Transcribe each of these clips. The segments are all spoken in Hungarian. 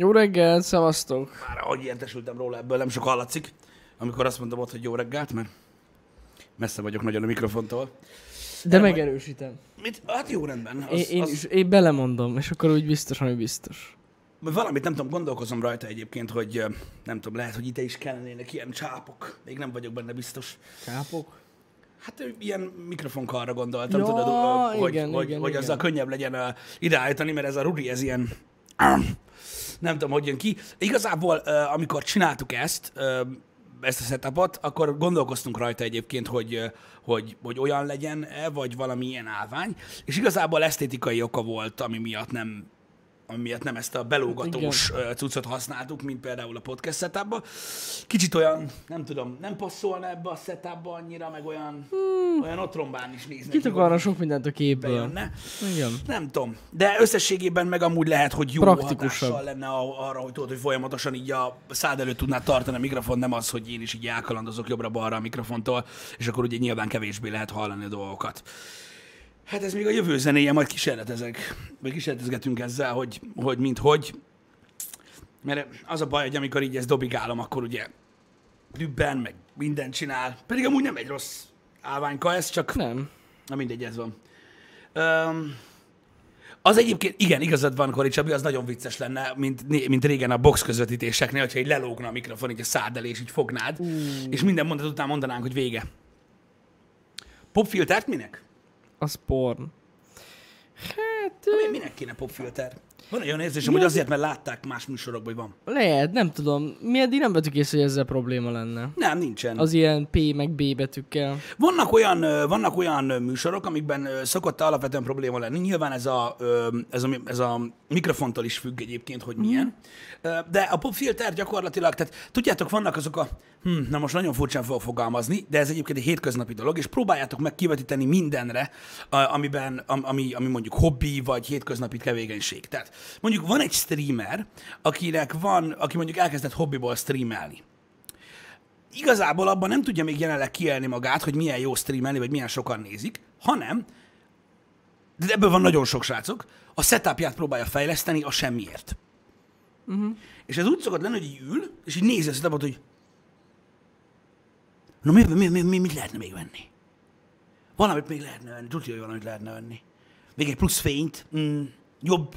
Jó reggel, szevasztok! Már ahogy értesültem róla, ebből nem sok hallatszik, amikor azt mondtam ott, hogy jó reggelt, mert messze vagyok nagyon a mikrofontól. De Nem, megerősítem. Mit? Hát jó rendben. Az, Én, én, az, is, én belemondom, és akkor úgy biztos, hogy biztos. Valamit nem tudom, gondolkozom rajta egyébként, hogy nem tudom, lehet, hogy ide is kellenének ilyen csápok. Még nem vagyok benne biztos. Kápok? Hát ilyen mikrofonkarra gondoltam, Ja, tudod, hogy, igen, hogy, igen, hogy igen. azzal könnyebb legyen ö, ideállítani, mert ez a Rudi, ez ilyen nem tudom, hogy jön ki. Igazából, amikor csináltuk ezt, ezt a setupot, akkor gondolkoztunk rajta egyébként, hogy, hogy, hogy olyan legyen-e, vagy valami ilyen állvány, és igazából esztétikai oka volt, ami miatt nem ami miatt nem ezt a belógatós ö, cuccot használtuk, mint például a podcast setupba. Kicsit olyan, nem tudom, nem passzolna ebbe a setupba annyira, meg olyan, hmm. olyan otrombán is néznek. Kit akarna sok mindent a képből. bejönne. Igen. Nem tudom. De összességében meg amúgy lehet, hogy jó hatással lenne arra, hogy tudod, hogy folyamatosan így a szád előtt tudnád tartani a mikrofon, nem az, hogy én is így elkalandozok jobbra-balra a mikrofontól, és akkor ugye nyilván kevésbé lehet hallani a dolgokat. Hát ez még a jövő zenéje, majd kísérletezek, vagy kísérletezgetünk ezzel, hogy, hogy mint hogy. Mert az a baj, hogy amikor így ezt dobigálom, akkor ugye dübben, meg mindent csinál. Pedig amúgy nem egy rossz állványka ez, csak Nem. Na mindegy, ez van. Um, az egyébként, igen, igazad van, Kori Csabi, az nagyon vicces lenne, mint, mint régen a box közvetítéseknél, hogyha így lelógna a mikrofon, így a szád elé, és így fognád, uh. és minden mondat után mondanánk, hogy vége. Popfiltert minek? Az porn. Hát, Na, mi- minek kéne popfilter? Van egy olyan érzésem, hogy azért, mert látták más műsorokban, hogy van. lehet, nem tudom. Mi eddig nem vettük észre, hogy ezzel probléma lenne. Nem, nincsen. Az ilyen P meg B betűkkel. Vannak olyan, vannak olyan műsorok, amikben szokott alapvetően probléma lenni. Nyilván ez a, ez a, ez a mikrofontól is függ egyébként, hogy milyen. Ö, De a popfilter gyakorlatilag, tehát tudjátok, vannak azok a, hm, na most nagyon furcsán fogok fogalmazni, de ez egyébként egy hétköznapi dolog, és próbáljátok meg kivetíteni mindenre, amiben, am- ami, ami mondjuk hobbi, vagy hétköznapi tevékenység. Tehát mondjuk van egy streamer, akinek van, aki mondjuk elkezdett hobbiból streamelni igazából abban nem tudja még jelenleg kielni magát, hogy milyen jó streamelni, vagy milyen sokan nézik, hanem, de ebből van nagyon sok srácok, a setupját próbálja fejleszteni a semmiért. Uh-huh. És ez úgy szokott lenni, hogy így ül, és így nézi a setupot, hogy na mi, mi, mi, mi, mit lehetne még venni? Valamit még lehetne venni, tudja, hogy valamit lehetne venni. Még egy plusz fényt, mm, jobb, jobb,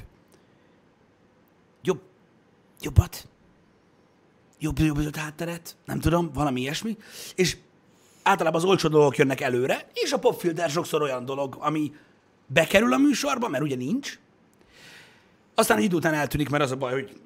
jobbat, jobb, jobb, jobb hátteret, nem tudom, valami ilyesmi, és általában az olcsó dolgok jönnek előre, és a popfilter sokszor olyan dolog, ami bekerül a műsorba, mert ugye nincs, aztán egy idő után eltűnik, mert az a baj, hogy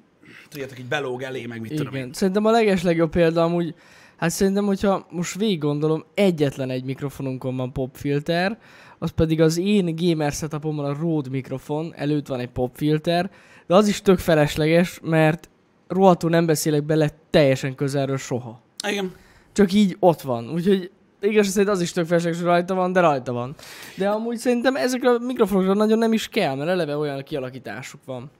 tudjátok, így belóg elé, meg mit tudom én. Igen. Szerintem a legeslegjobb példa amúgy, hát szerintem, hogyha most végig gondolom, egyetlen egy mikrofonunkon van popfilter, az pedig az én gamer setupomon a Rode mikrofon, előtt van egy popfilter, de az is tök felesleges, mert rohadtul nem beszélek bele teljesen közelről soha. Igen. Csak így ott van. Úgyhogy igaz szerint az is tök felesleges, hogy rajta van, de rajta van. De amúgy szerintem ezekre a mikrofonokra nagyon nem is kell, mert eleve olyan kialakításuk van.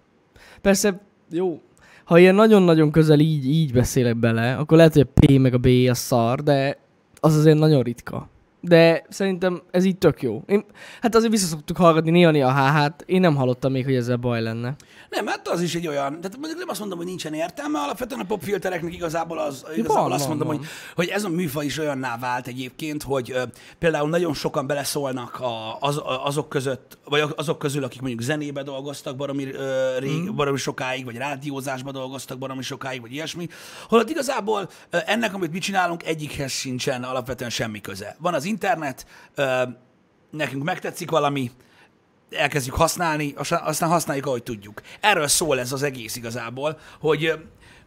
Persze, jó, ha ilyen nagyon-nagyon közel így, így beszélek bele, akkor lehet, hogy a P meg a B a szar, de az azért nagyon ritka. De szerintem ez így tök jó. Én, hát azért vissza szoktuk hallgatni néha a HH-t, én nem hallottam még, hogy ezzel baj lenne. Nem, hát az is egy olyan, tehát mondjuk nem azt mondom, hogy nincsen értelme, alapvetően a popfiltereknek igazából, az, igazából van, azt van, mondom, van. Hogy, hogy ez a műfaj is olyanná vált egyébként, hogy ö, például nagyon sokan beleszólnak a, az, a- azok között, vagy azok közül, akik mondjuk zenébe dolgoztak baromi, ö, rég, mm. baromi sokáig, vagy rádiózásba dolgoztak baromi sokáig, vagy ilyesmi, holott igazából ö, ennek, amit mi csinálunk, egyikhez sincsen alapvetően semmi köze. Van az internet, ö, nekünk megtetszik valami, elkezdjük használni, aztán használjuk, ahogy tudjuk. Erről szól ez az egész igazából, hogy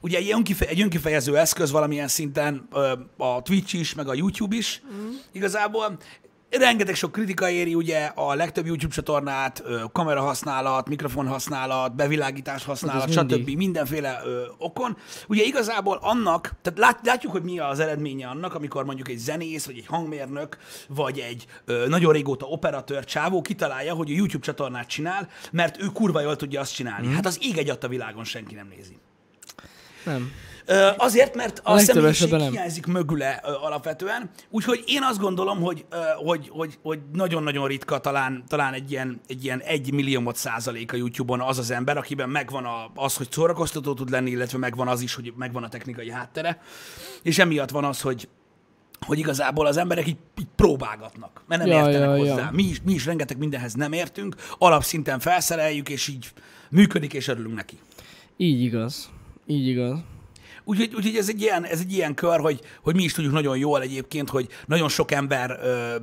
ugye egy, önkife- egy önkifejező eszköz valamilyen szinten a Twitch is, meg a YouTube is mm. igazából. Rengeteg sok kritika éri ugye a legtöbb YouTube csatornát, kamera használat, mikrofon használat, bevilágítás használat, stb. mindig. mindenféle ö, okon. Ugye igazából annak, tehát lát, látjuk, hogy mi az eredménye annak, amikor mondjuk egy zenész, vagy egy hangmérnök, vagy egy ö, nagyon régóta operatőr csávó kitalálja, hogy a YouTube csatornát csinál, mert ő kurva jól tudja azt csinálni. Mm. Hát az ég egy a világon senki nem nézi. Nem. Azért, mert a, A személyiség hiányzik mögüle alapvetően. Úgyhogy én azt gondolom, hogy, hogy, hogy, hogy nagyon-nagyon ritka talán, talán egy ilyen, egy ilyen egy milliómod százalék a YouTube-on az az ember, akiben megvan a, az, hogy szórakoztató tud lenni, illetve megvan az is, hogy megvan a technikai háttere. És emiatt van az, hogy hogy igazából az emberek így, így próbálgatnak, mert nem Ja, értenek ja, hozzá. ja. Mi, is, mi is rengeteg mindenhez nem értünk, alapszinten felszereljük, és így működik, és örülünk neki. Így igaz. Így igaz. Úgyhogy, úgyhogy ez, egy ilyen, ez egy ilyen kör, hogy, hogy mi is tudjuk nagyon jól egyébként, hogy nagyon sok ember ö,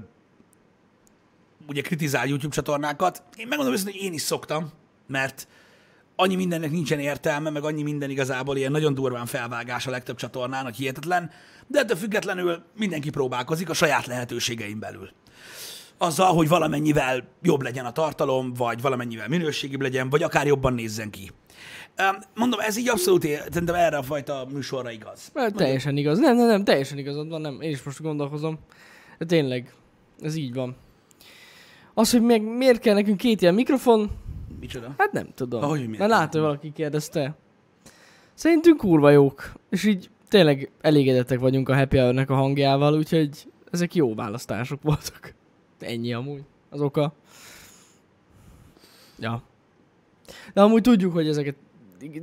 ugye kritizál YouTube csatornákat. Én megmondom őszintén, hogy én is szoktam, mert annyi mindennek nincsen értelme, meg annyi minden igazából ilyen nagyon durván felvágás a legtöbb csatornának, hihetetlen, de ettől függetlenül mindenki próbálkozik a saját lehetőségein belül. Azzal, hogy valamennyivel jobb legyen a tartalom, vagy valamennyivel minőségibb legyen, vagy akár jobban nézzen ki. Mondom, ez így abszolút, szerintem erre a fajta műsorra igaz. Mert teljesen igaz. Nem, nem, nem, teljesen igazad van, nem. Én is most gondolkozom. De tényleg, ez így van. Az, hogy meg miért kell nekünk két ilyen mikrofon, Micsoda? hát nem tudom. Ahogy miért Mert látod, valaki kérdezte. Szerintünk kurva jók. És így tényleg elégedettek vagyunk a Happy Hour-nek a hangjával, úgyhogy ezek jó választások voltak. Ennyi amúgy az oka. Ja. De amúgy tudjuk, hogy ezeket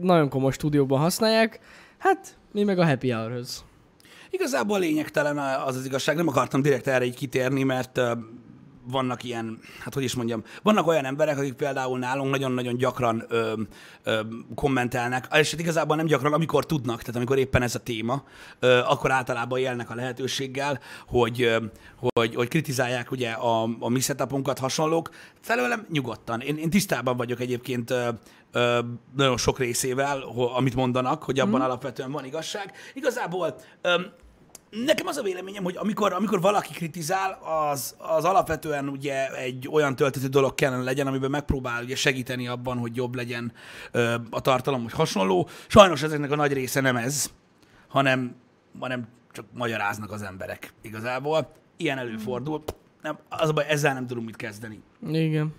nagyon komoly stúdióban használják. Hát, mi meg a Happy Hour-höz. Igazából lényegtelen az az igazság, nem akartam direkt erre így kitérni, mert vannak ilyen, hát hogy is mondjam, vannak olyan emberek, akik például nálunk nagyon-nagyon gyakran ö, ö, kommentelnek, és hát igazából nem gyakran, amikor tudnak, tehát amikor éppen ez a téma, ö, akkor általában élnek a lehetőséggel, hogy, ö, hogy, hogy kritizálják ugye a, a mi setupunkat, hasonlók. Felőlem nyugodtan. Én, én tisztában vagyok egyébként ö, ö, nagyon sok részével, ho- amit mondanak, hogy abban mm. alapvetően van igazság. Igazából ö, Nekem az a véleményem, hogy amikor, amikor valaki kritizál, az, az alapvetően ugye egy olyan töltető dolog kellene legyen, amiben megpróbál ugye segíteni abban, hogy jobb legyen ö, a tartalom, hogy hasonló. Sajnos ezeknek a nagy része nem ez, hanem, hanem csak magyaráznak az emberek igazából. Ilyen előfordul. Nem, az a baj, ezzel nem tudunk mit kezdeni. Igen.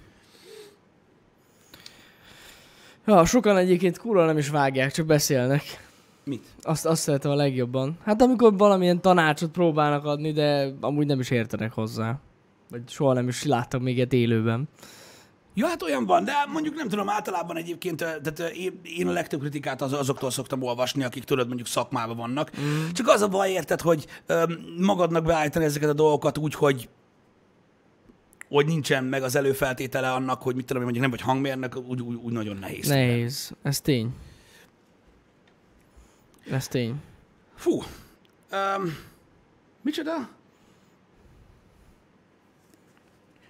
Ja, sokan egyébként kurva nem is vágják, csak beszélnek. Mit? Azt, azt szeretem a legjobban. Hát amikor valamilyen tanácsot próbálnak adni, de amúgy nem is értenek hozzá. Vagy soha nem is láttam még ilyet élőben. Ja, hát olyan van, de mondjuk nem tudom, általában egyébként, tehát én, a legtöbb kritikát az, azoktól szoktam olvasni, akik tudod mondjuk szakmában vannak. Mm. Csak az a baj, érted, hogy magadnak beállítani ezeket a dolgokat úgy, hogy hogy nincsen meg az előfeltétele annak, hogy mit tudom én, mondjuk nem vagy hangmérnök, úgy, úgy, úgy nagyon nehéz. Nehéz. Ez tény. Ez tény. Fú. Um, micsoda?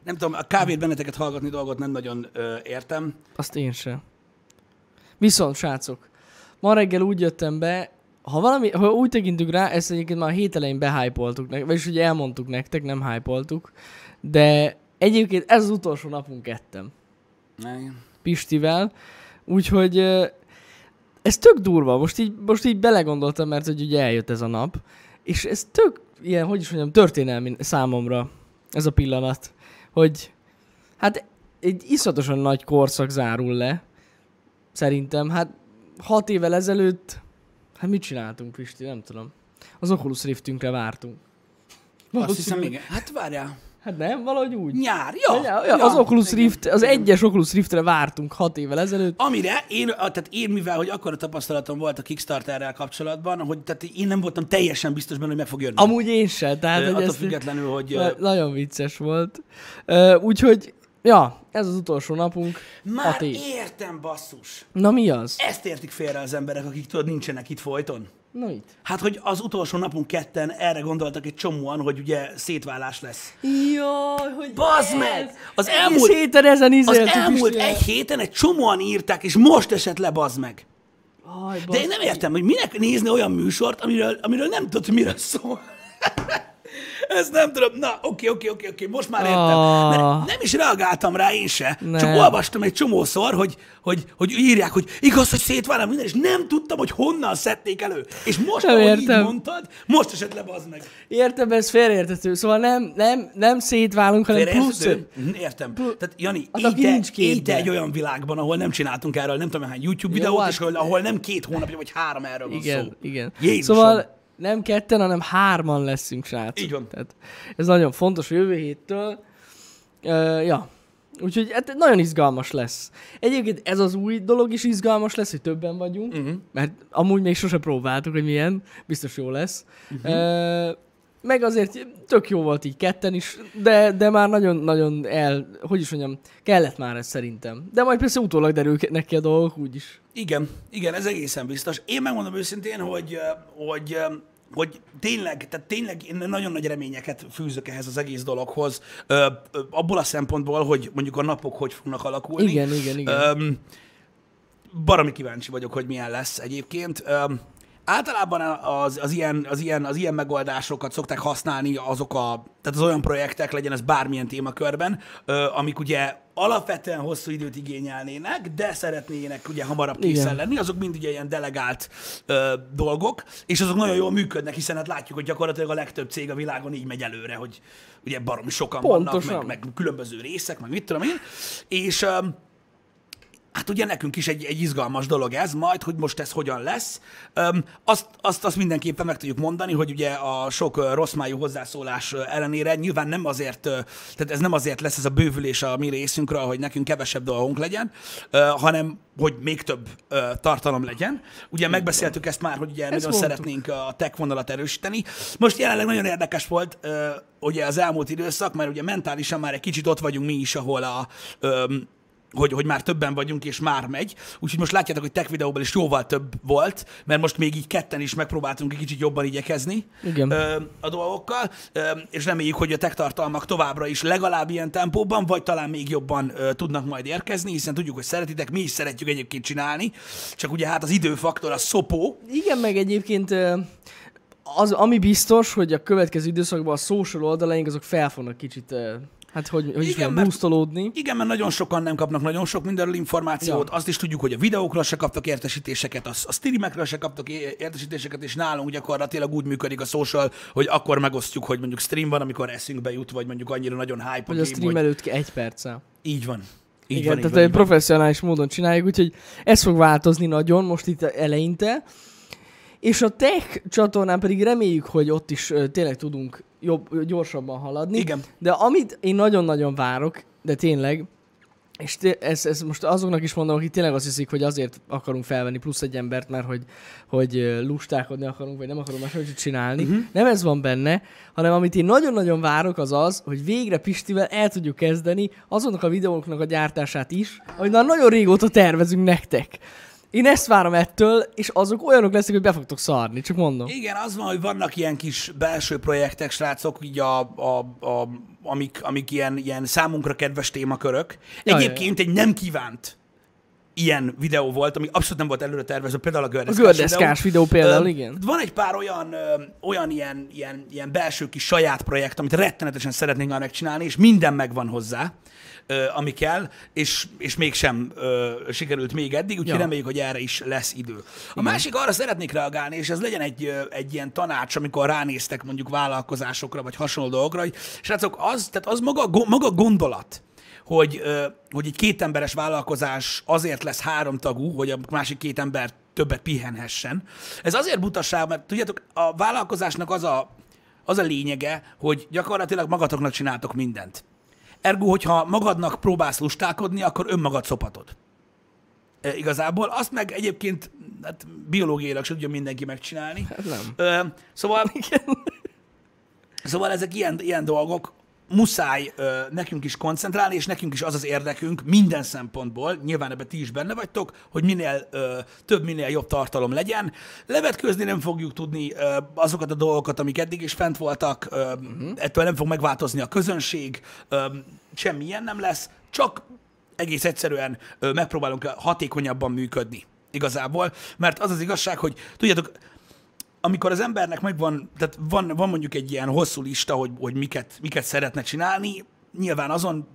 Nem tudom, a kávét benneteket hallgatni dolgot nem nagyon ö, értem. Azt én sem. Viszont, srácok, ma reggel úgy jöttem be, ha valami, ha úgy tekintünk rá, ezt egyébként már a hét elején behypoltuk vagyis ugye elmondtuk nektek, nem hypoltuk, de egyébként ez az utolsó napunk kettem. Igen. Pistivel, úgyhogy ez tök durva, most így, most így belegondoltam, mert hogy ugye eljött ez a nap, és ez tök ilyen, hogy is mondjam, történelmi számomra ez a pillanat, hogy hát egy iszonyatosan nagy korszak zárul le, szerintem, hát hat évvel ezelőtt, hát mit csináltunk, Pisti, nem tudom. Az Oculus Riftünkre vártunk. Azt hiszem, igen. Hát várjál. Hát nem, valahogy úgy. Nyár, ja. Ja, ja, az Oculus. Rift, az egyes Oculus Riftre vártunk hat évvel ezelőtt. Amire én, tehát én, mivel hogy akkor a tapasztalatom volt a Kickstarterrel kapcsolatban, hogy tehát én nem voltam teljesen biztos benne, hogy meg fog jönni. Amúgy én sem, tehát Ö, hogy attól függetlenül, hogy na, nagyon vicces volt. Úgyhogy, ja, ez az utolsó napunk. már értem, basszus. Na mi az? Ezt értik félre az emberek, akik tudod, nincsenek itt folyton. Na itt. Hát, hogy az utolsó napunk ketten erre gondoltak egy csomóan, hogy ugye szétválás lesz. Jaj, hogy Bazd ez! meg! Az Egész elmúlt- héten ezen Az elmúlt egy héten egy csomóan írták, és most esett le, bazd meg. Aj, De én nem értem, hogy minek nézni olyan műsort, amiről, amiről nem tudod, miről szól. Ez nem tudom. Na, oké, oké, oké, oké, most már értem. Ah. Mert nem is reagáltam rá én se. Nem. Csak olvastam egy csomószor, hogy, hogy, hogy írják, hogy igaz, hogy szét van minden, és nem tudtam, hogy honnan szedték elő. És most, Nem ahogy értem. így mondtad, most esett le, bazd meg. Értem, ez félreértető. Szóval nem, nem, nem szétválunk, hanem plusz... Mhm, Értem. Tehát, Jani, Az, élj aki te, nincs képbe. élj te egy olyan világban, ahol nem csináltunk erről nem tudom hány YouTube videót, hát- és ahol, ahol nem két hónapja, vagy három erről van Igen, szó. igen. Jézusom. Szóval nem ketten, hanem hárman leszünk, srácok. Így van. Tehát ez nagyon fontos jövő héttől. Uh, ja. Úgyhogy hát nagyon izgalmas lesz. Egyébként ez az új dolog is izgalmas lesz, hogy többen vagyunk, uh-huh. mert amúgy még sose próbáltuk, hogy milyen, biztos jó lesz. Uh-huh. Uh, meg azért tök jó volt így ketten is, de, de már nagyon-nagyon el, hogy is mondjam, kellett már ez szerintem. De majd persze utólag derülnek ki a dolgok úgyis. Igen, igen, ez egészen biztos. Én megmondom őszintén, hogy, ö, hogy, ö, hogy tényleg, tehát tényleg én nagyon nagy reményeket fűzök ehhez az egész dologhoz, ö, ö, abból a szempontból, hogy mondjuk a napok hogy fognak alakulni. Igen, igen, igen. Öm, baromi kíváncsi vagyok, hogy milyen lesz egyébként. Öm, általában az, az, ilyen, az, ilyen, az ilyen megoldásokat szokták használni azok a, tehát az olyan projektek, legyen ez bármilyen témakörben, ö, amik ugye alapvetően hosszú időt igényelnének, de szeretnének ugye hamarabb készen Igen. lenni, azok mind ugye ilyen delegált ö, dolgok, és azok nagyon jól működnek, hiszen hát látjuk, hogy gyakorlatilag a legtöbb cég a világon így megy előre, hogy ugye baromi sokan Pontosan. vannak, meg, meg különböző részek, meg mit tudom én, és öm, Hát ugye nekünk is egy, egy izgalmas dolog ez majd, hogy most ez hogyan lesz. Öm, azt, azt, azt mindenképpen meg tudjuk mondani, hogy ugye a sok ö, rossz májú hozzászólás ö, ellenére nyilván nem azért, ö, tehát ez nem azért lesz ez a bővülés a mi részünkről, hogy nekünk kevesebb dolgunk legyen, ö, hanem hogy még több ö, tartalom legyen. Ugye megbeszéltük ezt már, hogy ugye nagyon mondtuk. szeretnénk a tech vonalat erősíteni. Most jelenleg nagyon érdekes volt ö, ugye az elmúlt időszak, mert ugye mentálisan már egy kicsit ott vagyunk mi is, ahol a öm, hogy, hogy már többen vagyunk, és már megy. Úgyhogy most látjátok, hogy tech videóban is jóval több volt, mert most még így ketten is megpróbáltunk egy kicsit jobban igyekezni Igen. ö, a dolgokkal, ö, és reméljük, hogy a tech tartalmak továbbra is legalább ilyen tempóban, vagy talán még jobban ö, tudnak majd érkezni, hiszen tudjuk, hogy szeretitek, mi is szeretjük egyébként csinálni, csak ugye hát az időfaktor, a szopó, Igen, meg egyébként ö, az, ami biztos, hogy a következő időszakban a social oldalaink azok fel fognak kicsit, hát hogy, hogy is Igen, mert- boostolódni. Igen, mert nagyon sokan nem kapnak nagyon sok mindenről információt. Ja. Azt is tudjuk, hogy a videókról se kaptak értesítéseket, a, a streamekről se kaptak értesítéseket, és nálunk gyakorlatilag úgy működik a social, hogy akkor megosztjuk, hogy mondjuk stream van, amikor eszünkbe jut, vagy mondjuk annyira nagyon hype a Hogy a game, stream hogy... előtt ki egy perccel. Így van. Így Igen, van, tehát van, egy így van. professzionális módon csináljuk, úgyhogy ez fog változni nagyon most itt eleinte. És a tech csatornán pedig reméljük, hogy ott is tényleg tudunk jobb, gyorsabban haladni. Igen. De amit én nagyon-nagyon várok, de tényleg, és té- ez, ez most azoknak is mondom, akik tényleg azt hiszik, hogy azért akarunk felvenni plusz egy embert, mert hogy, hogy lustákodni akarunk, vagy nem akarunk máshogy csinálni. Mhm. Uh-huh. Nem ez van benne, hanem amit én nagyon-nagyon várok az az, hogy végre Pistivel el tudjuk kezdeni azonnak a videóknak a gyártását is, amit már nagyon régóta tervezünk nektek. Én ezt várom ettől, és azok olyanok lesznek, hogy be fogtok szarni, csak mondom. Igen, az van, hogy vannak ilyen kis belső projektek, srácok, így a, a, a, amik, amik ilyen, ilyen számunkra kedves témakörök. Egyébként egy nem kívánt ilyen videó volt, ami abszolút nem volt előre tervezve, például a A gördeszkás, gördeszkás videó például, Ö, igen. Van egy pár olyan, ö, olyan ilyen, ilyen, ilyen belső kis saját projekt, amit rettenetesen szeretnénk már megcsinálni, és minden megvan hozzá, ö, ami kell, és, és mégsem ö, sikerült még eddig, úgyhogy Ja. reméljük, hogy erre is lesz idő. A másik arra szeretnék reagálni, és ez legyen egy, egy ilyen tanács, amikor ránéztek mondjuk vállalkozásokra, vagy hasonló dolgokra, hogy srácok, az, tehát az maga, maga gondolat, hogy, hogy egy kétemberes vállalkozás azért lesz háromtagú, hogy a másik két ember többet pihenhessen. Ez azért butaság, mert tudjátok, a vállalkozásnak az a, az a lényege, hogy gyakorlatilag magatoknak csináltok mindent. Ergo, hogyha magadnak próbálsz lustálkodni, akkor önmagad szopatod. E, igazából azt meg egyébként hát biológiailag sem tudja mindenki megcsinálni. Hát nem. Ö, szóval, szóval ezek ilyen, ilyen dolgok, muszáj ö, nekünk is koncentrálni, és nekünk is az az érdekünk minden szempontból, nyilván ebben ti is benne vagytok, hogy minél ö, több, minél jobb tartalom legyen. Levetkőzni nem fogjuk tudni ö, azokat a dolgokat, amik eddig is fent voltak, ö, uh-huh. ettől nem fog megváltozni a közönség, ö, semmilyen nem lesz, csak egész egyszerűen ö, megpróbálunk hatékonyabban működni igazából, mert az az igazság, hogy tudjátok, amikor az embernek megvan, tehát van, van mondjuk egy ilyen hosszú lista, hogy, hogy miket, miket szeretne csinálni, nyilván azon,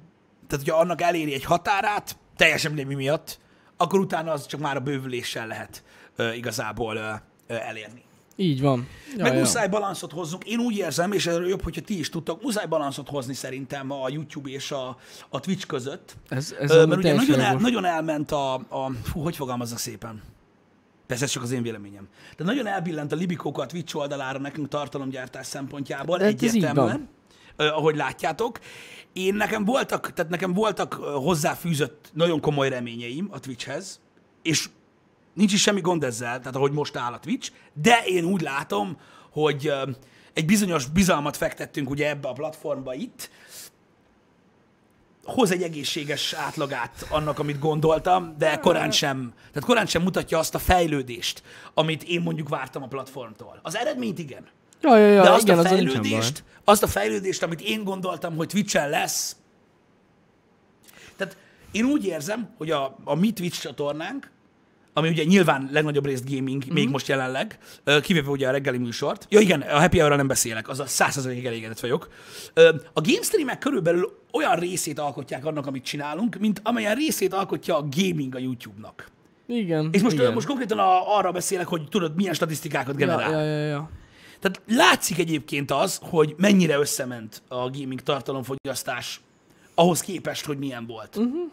tehát hogyha annak eléri egy határát, teljesen mindegy mi miatt, akkor utána az csak már a bővüléssel lehet ö, igazából ö, ö, elérni. Így van. Ja, Meg ja. muszáj balanszot hozzunk. Én úgy érzem, és erről jobb, hogyha ti is tudtok, muszáj balanszot hozni szerintem a YouTube és a, a Twitch között. Ez, ez Ö, mert ugye nagyon, el, nagyon elment a, a... Fú, hogy fogalmazza szépen? Persze ez csak az én véleményem. De nagyon elbillent a Libikóka a Twitch oldalára nekünk tartalomgyártás szempontjából, De hát egyértelműen, ahogy látjátok. Én nekem voltak, tehát nekem voltak hozzáfűzött nagyon komoly reményeim a Twitchhez, és nincs is semmi gond ezzel, tehát ahogy most áll a Twitch, de én úgy látom, hogy egy bizonyos bizalmat fektettünk ugye ebbe a platformba itt, hoz egy egészséges átlagát annak, amit gondoltam, de korán sem, tehát korán sem mutatja azt a fejlődést, amit én mondjuk vártam a platformtól. Az eredményt igen, Ja, ja, ja, de azt igen, a fejlődést, azt a fejlődést, amit én gondoltam, hogy Twitch-en lesz, tehát én úgy érzem, hogy a, a mi Twitch csatornánk, ami ugye nyilván legnagyobb részt gaming, mm-hmm. még most jelenleg, kivéve ugye a reggeli műsort. Ja igen, a happy hour nem beszélek, az a 100%-ig elégedett vagyok. A game streamek körülbelül olyan részét alkotják annak, amit csinálunk, mint amelyen részét alkotja a gaming a YouTube-nak. Igen, És most, igen. most konkrétan a, arra beszélek, hogy tudod, milyen statisztikákat generál. Ja, ja, ja, ja. Tehát látszik egyébként az, hogy mennyire összement a gaming tartalomfogyasztás ahhoz képest, hogy milyen volt. Mhm. Uh-huh.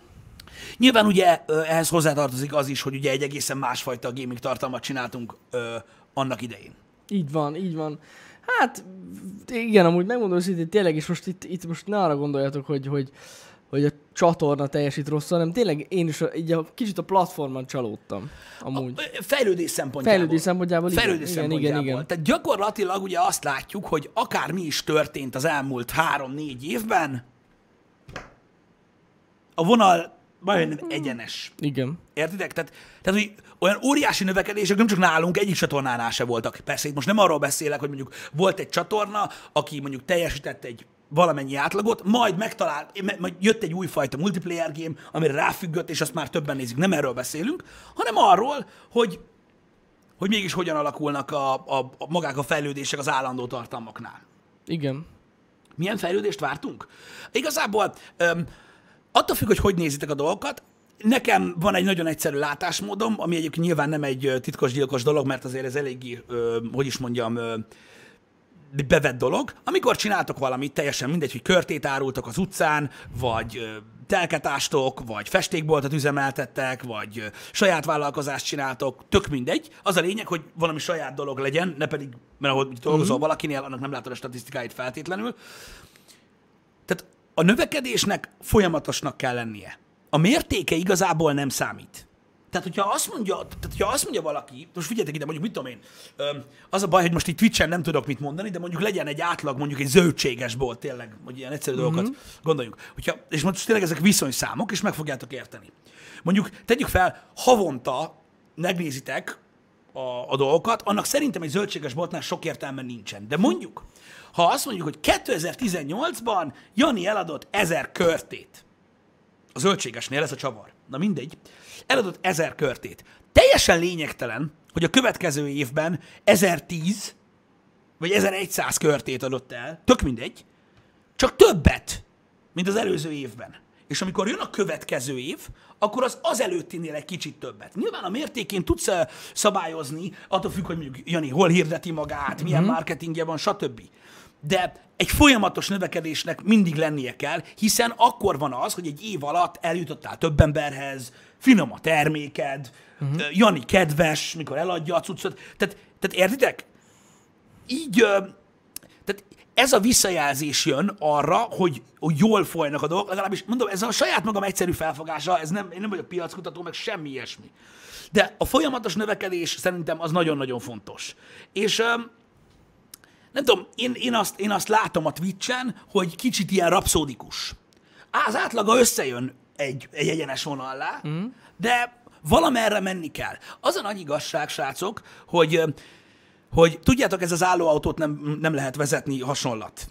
Nyilván ugye ehhez hozzátartozik az is, hogy ugye egy egészen másfajta gaming tartalmat csináltunk ö, annak idején. Így van, így van. Hát, igen, amúgy megmondom őszintén, tényleg, és most itt, itt most ne arra gondoljatok, hogy, hogy, hogy a csatorna teljesít rosszul, hanem tényleg én is a, így a, kicsit a platformon csalódtam. Amúgy. Ö, Fejlődés szempontjából. Fejlődés szempontjából igen. Fejlődés igen, szempontjából. igen, igen. Tehát gyakorlatilag ugye azt látjuk, hogy akármi is történt az elmúlt három-négy évben, a vonal majdnem egyenes. Igen. Értitek? Tehát, tehát hogy olyan óriási növekedések nem csak nálunk, egyik csatornánál se voltak. Persze itt most nem arról beszélek, hogy mondjuk volt egy csatorna, aki mondjuk teljesített egy valamennyi átlagot, majd megtalált, me- majd jött egy újfajta multiplayer game, amire ráfüggött, és azt már többen nézik. Nem erről beszélünk, hanem arról, hogy hogy mégis hogyan alakulnak a, a, a magák a fejlődések az állandó tartalmaknál. Igen. Milyen fejlődést vártunk? Igazából öm, attól függ, hogy hogy nézitek a dolgokat, Nekem van egy nagyon egyszerű látásmódom, ami egyébként nyilván nem egy ö, titkos-gyilkos dolog, mert azért ez eléggé, ö, hogy is mondjam, ö, bevett dolog. Amikor csináltok valamit, teljesen mindegy, hogy körtét árultok az utcán, vagy ö, telket ástok, vagy festékboltot üzemeltettek, vagy ö, saját vállalkozást csináltok, tök mindegy. Az a lényeg, hogy valami saját dolog legyen, ne pedig, mert ahogy dolgozol mm-hmm. valakinél, annak nem látod a statisztikáit feltétlenül. A növekedésnek folyamatosnak kell lennie. A mértéke igazából nem számít. Tehát, hogyha azt mondja, tehát, hogyha azt mondja valaki, most figyeljetek ide, mondjuk, mit tudom én, az a baj, hogy most itt Twitch-en nem tudok mit mondani, de mondjuk legyen egy átlag, mondjuk egy zöldséges bolt, tényleg, hogy ilyen egyszerű mm-hmm. dolgokat gondoljunk. Hogyha, és most tényleg ezek viszonyszámok, és meg fogjátok érteni. Mondjuk tegyük fel, havonta megnézitek a, a dolgokat, annak szerintem egy zöldséges boltnál sok értelme nincsen. De mondjuk, ha azt mondjuk, hogy 2018-ban Jani eladott ezer körtét, a zöldségesnél ez a csavar. Na mindegy. Eladott ezer körtét. Teljesen lényegtelen, hogy a következő évben 1010 vagy 1100 körtét adott el. Tök mindegy. Csak többet, mint az előző évben. És amikor jön a következő év, akkor az az előttinél egy kicsit többet. Nyilván a mértékén tudsz szabályozni, attól függ, hogy mondjuk Jani hol hirdeti magát, milyen Mhm. marketingje van, stb. De egy folyamatos növekedésnek mindig lennie kell, hiszen akkor van az, hogy egy év alatt eljutottál több emberhez, finom a terméked, uh-huh. Jani kedves, mikor eladja a cuccot. Tehát, tehát értitek? Így, tehát ez a visszajelzés jön arra, hogy, hogy jól folynak a dolgok, legalábbis mondom, ez a saját magam egyszerű felfogása, ez nem, én nem vagyok piackutató, meg semmi ilyesmi. De a folyamatos növekedés szerintem az nagyon-nagyon fontos. És nem tudom, én, én, azt, én azt látom a Twitch-en, hogy kicsit ilyen rapszódikus. Á, Az átlaga összejön egy, egy egyenes vonallá, mm. de valamerre menni kell. Az a nagy igazság, srácok, hogy, hogy tudjátok, ez az állóautót nem, nem lehet vezetni hasonlat.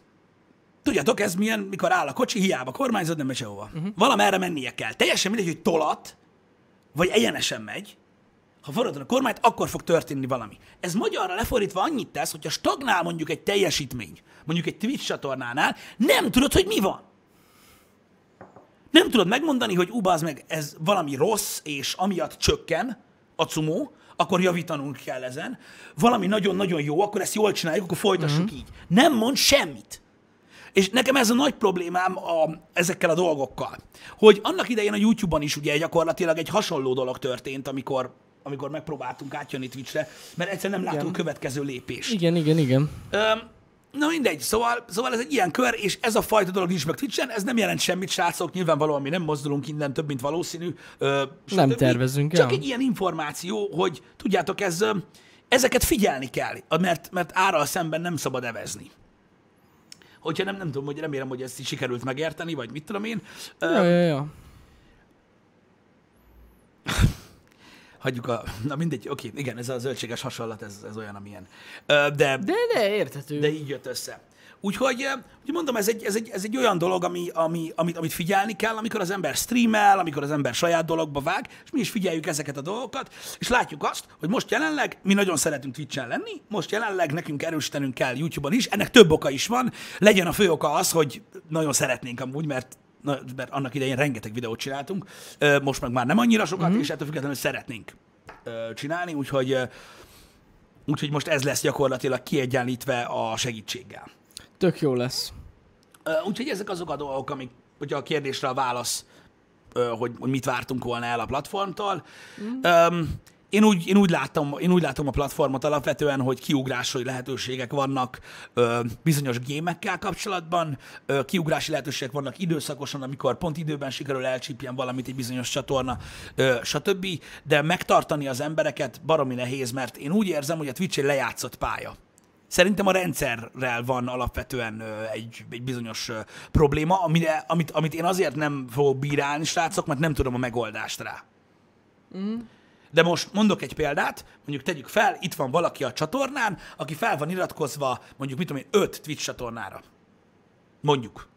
Tudjátok, ez milyen, mikor áll a kocsi, hiába kormányzod, nem megy sehova. Uh-huh. Valamerre mennie kell. Teljesen mindegy, hogy tolat, vagy egyenesen megy. Ha forradod a kormányt, akkor fog történni valami. Ez magyarra lefordítva annyit tesz, hogyha stagnál mondjuk egy teljesítmény, mondjuk egy Twitch csatornánál, nem tudod, hogy mi van. Nem tudod megmondani, hogy ubaz meg, ez valami rossz, és amiatt csökken a cumó, akkor javítanunk kell ezen. Valami nagyon-nagyon jó, akkor ezt jól csináljuk, akkor folytassuk uh-huh. így. Nem mond semmit. És nekem ez a nagy problémám a, ezekkel a dolgokkal. Hogy annak idején a YouTube-on is ugye gyakorlatilag egy hasonló dolog történt, amikor amikor megpróbáltunk átjönni Twitchre, mert egyszerűen nem látunk következő lépést. Igen, igen, igen. Öm, na mindegy, szóval, szóval ez egy ilyen kör, és ez a fajta dolog nincs meg Twitchen, ez nem jelent semmit, srácok, nyilvánvalóan mi nem mozdulunk innen több, mint valószínű. Ö, nem tervezünk Csak el. egy ilyen információ, hogy tudjátok, ez, ezeket figyelni kell, mert, mert árral szemben nem szabad evezni. Hogyha nem, nem tudom, hogy remélem, hogy ezt is sikerült megérteni, vagy mit tudom én. Ja, ja, ja. Hagyjuk a... Na mindegy, oké, igen, ez a zöldséges hasonlat, ez, ez olyan, amilyen. Ö, De, De, de érthető. de így jött össze. Úgyhogy, úgy mondom, ez egy, ez egy, ez egy olyan dolog, ami, ami, amit, amit figyelni kell, amikor az ember streamel, amikor az ember saját dologba vág, és mi is figyeljük ezeket a dolgokat, és látjuk azt, hogy most jelenleg mi nagyon szeretünk Twitch-en lenni, most jelenleg nekünk erősítenünk kell YouTube-on is, ennek több oka is van, legyen a fő oka az, hogy nagyon szeretnénk amúgy, mert mert annak idején rengeteg videót csináltunk, most meg már nem annyira sokat, mm-hmm. és ettől függetlenül szeretnénk csinálni, úgyhogy, úgyhogy most ez lesz gyakorlatilag kiegyenlítve a segítséggel. Tök jó lesz. Úgyhogy ezek azok a dolgok, amik, hogyha a kérdésre a válasz, hogy, hogy mit vártunk volna el a platformtól. Mm. Én úgy, én, úgy látom, én úgy látom a platformot alapvetően, hogy kiugrási lehetőségek vannak ö, bizonyos gémekkel kapcsolatban, ö, kiugrási lehetőségek vannak időszakosan, amikor pont időben sikerül elcsípjen valamit egy bizonyos csatorna, ö, stb. De megtartani az embereket baromi nehéz, mert én úgy érzem, hogy a Twitch egy lejátszott pálya. Szerintem a rendszerrel van alapvetően egy, egy bizonyos probléma, amire, amit, amit én azért nem fogok bírálni, srácok, mert nem tudom a megoldást rá. De most mondok egy példát, mondjuk tegyük fel, itt van valaki a csatornán, aki fel van iratkozva, mondjuk mit tudom én, öt Twitch csatornára. Mondjuk.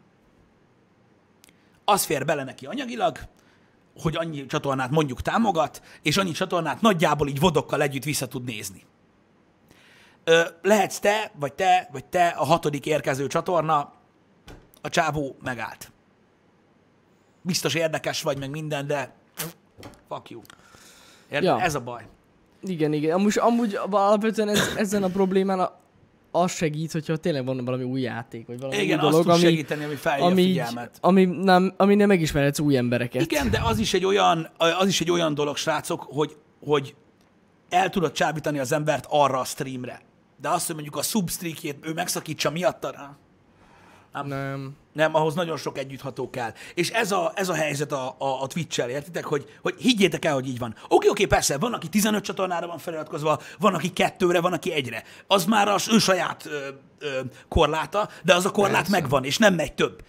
Az fér bele neki anyagilag, hogy annyi csatornát mondjuk támogat, és annyi csatornát nagyjából így vodokkal együtt vissza tud nézni. Ö, lehetsz te, vagy te, vagy te a hatodik érkező csatorna, a csávó megállt. Biztos érdekes vagy, meg minden, de fuck you. Érde? Ja. Ez a baj. Igen, igen. Amúgy, amúgy alapvetően ez, ezen a problémán a, az segít, hogyha tényleg van valami új játék, vagy valami Igen, új dolog, ami, segíteni, ami felhívja a ami, így, figyelmet. ami, nem, ami nem megismerhetsz új embereket. Igen, de az is egy olyan, az is egy olyan dolog, srácok, hogy, hogy el tudod csábítani az embert arra a streamre. De azt, hogy mondjuk a substreakjét ő megszakítsa miatta, rá, Nem. Nem, ahhoz nagyon sok együttható kell. És ez a, ez a helyzet a, a, a Twitch-el, értitek, hogy, hogy higgyétek el, hogy így van. Oké, oké, persze, van, aki 15 csatornára van feliratkozva, van, aki kettőre, van, aki egyre. Az már az ő saját ö, ö, korláta, de az a korlát Persze. megvan, és nem megy több.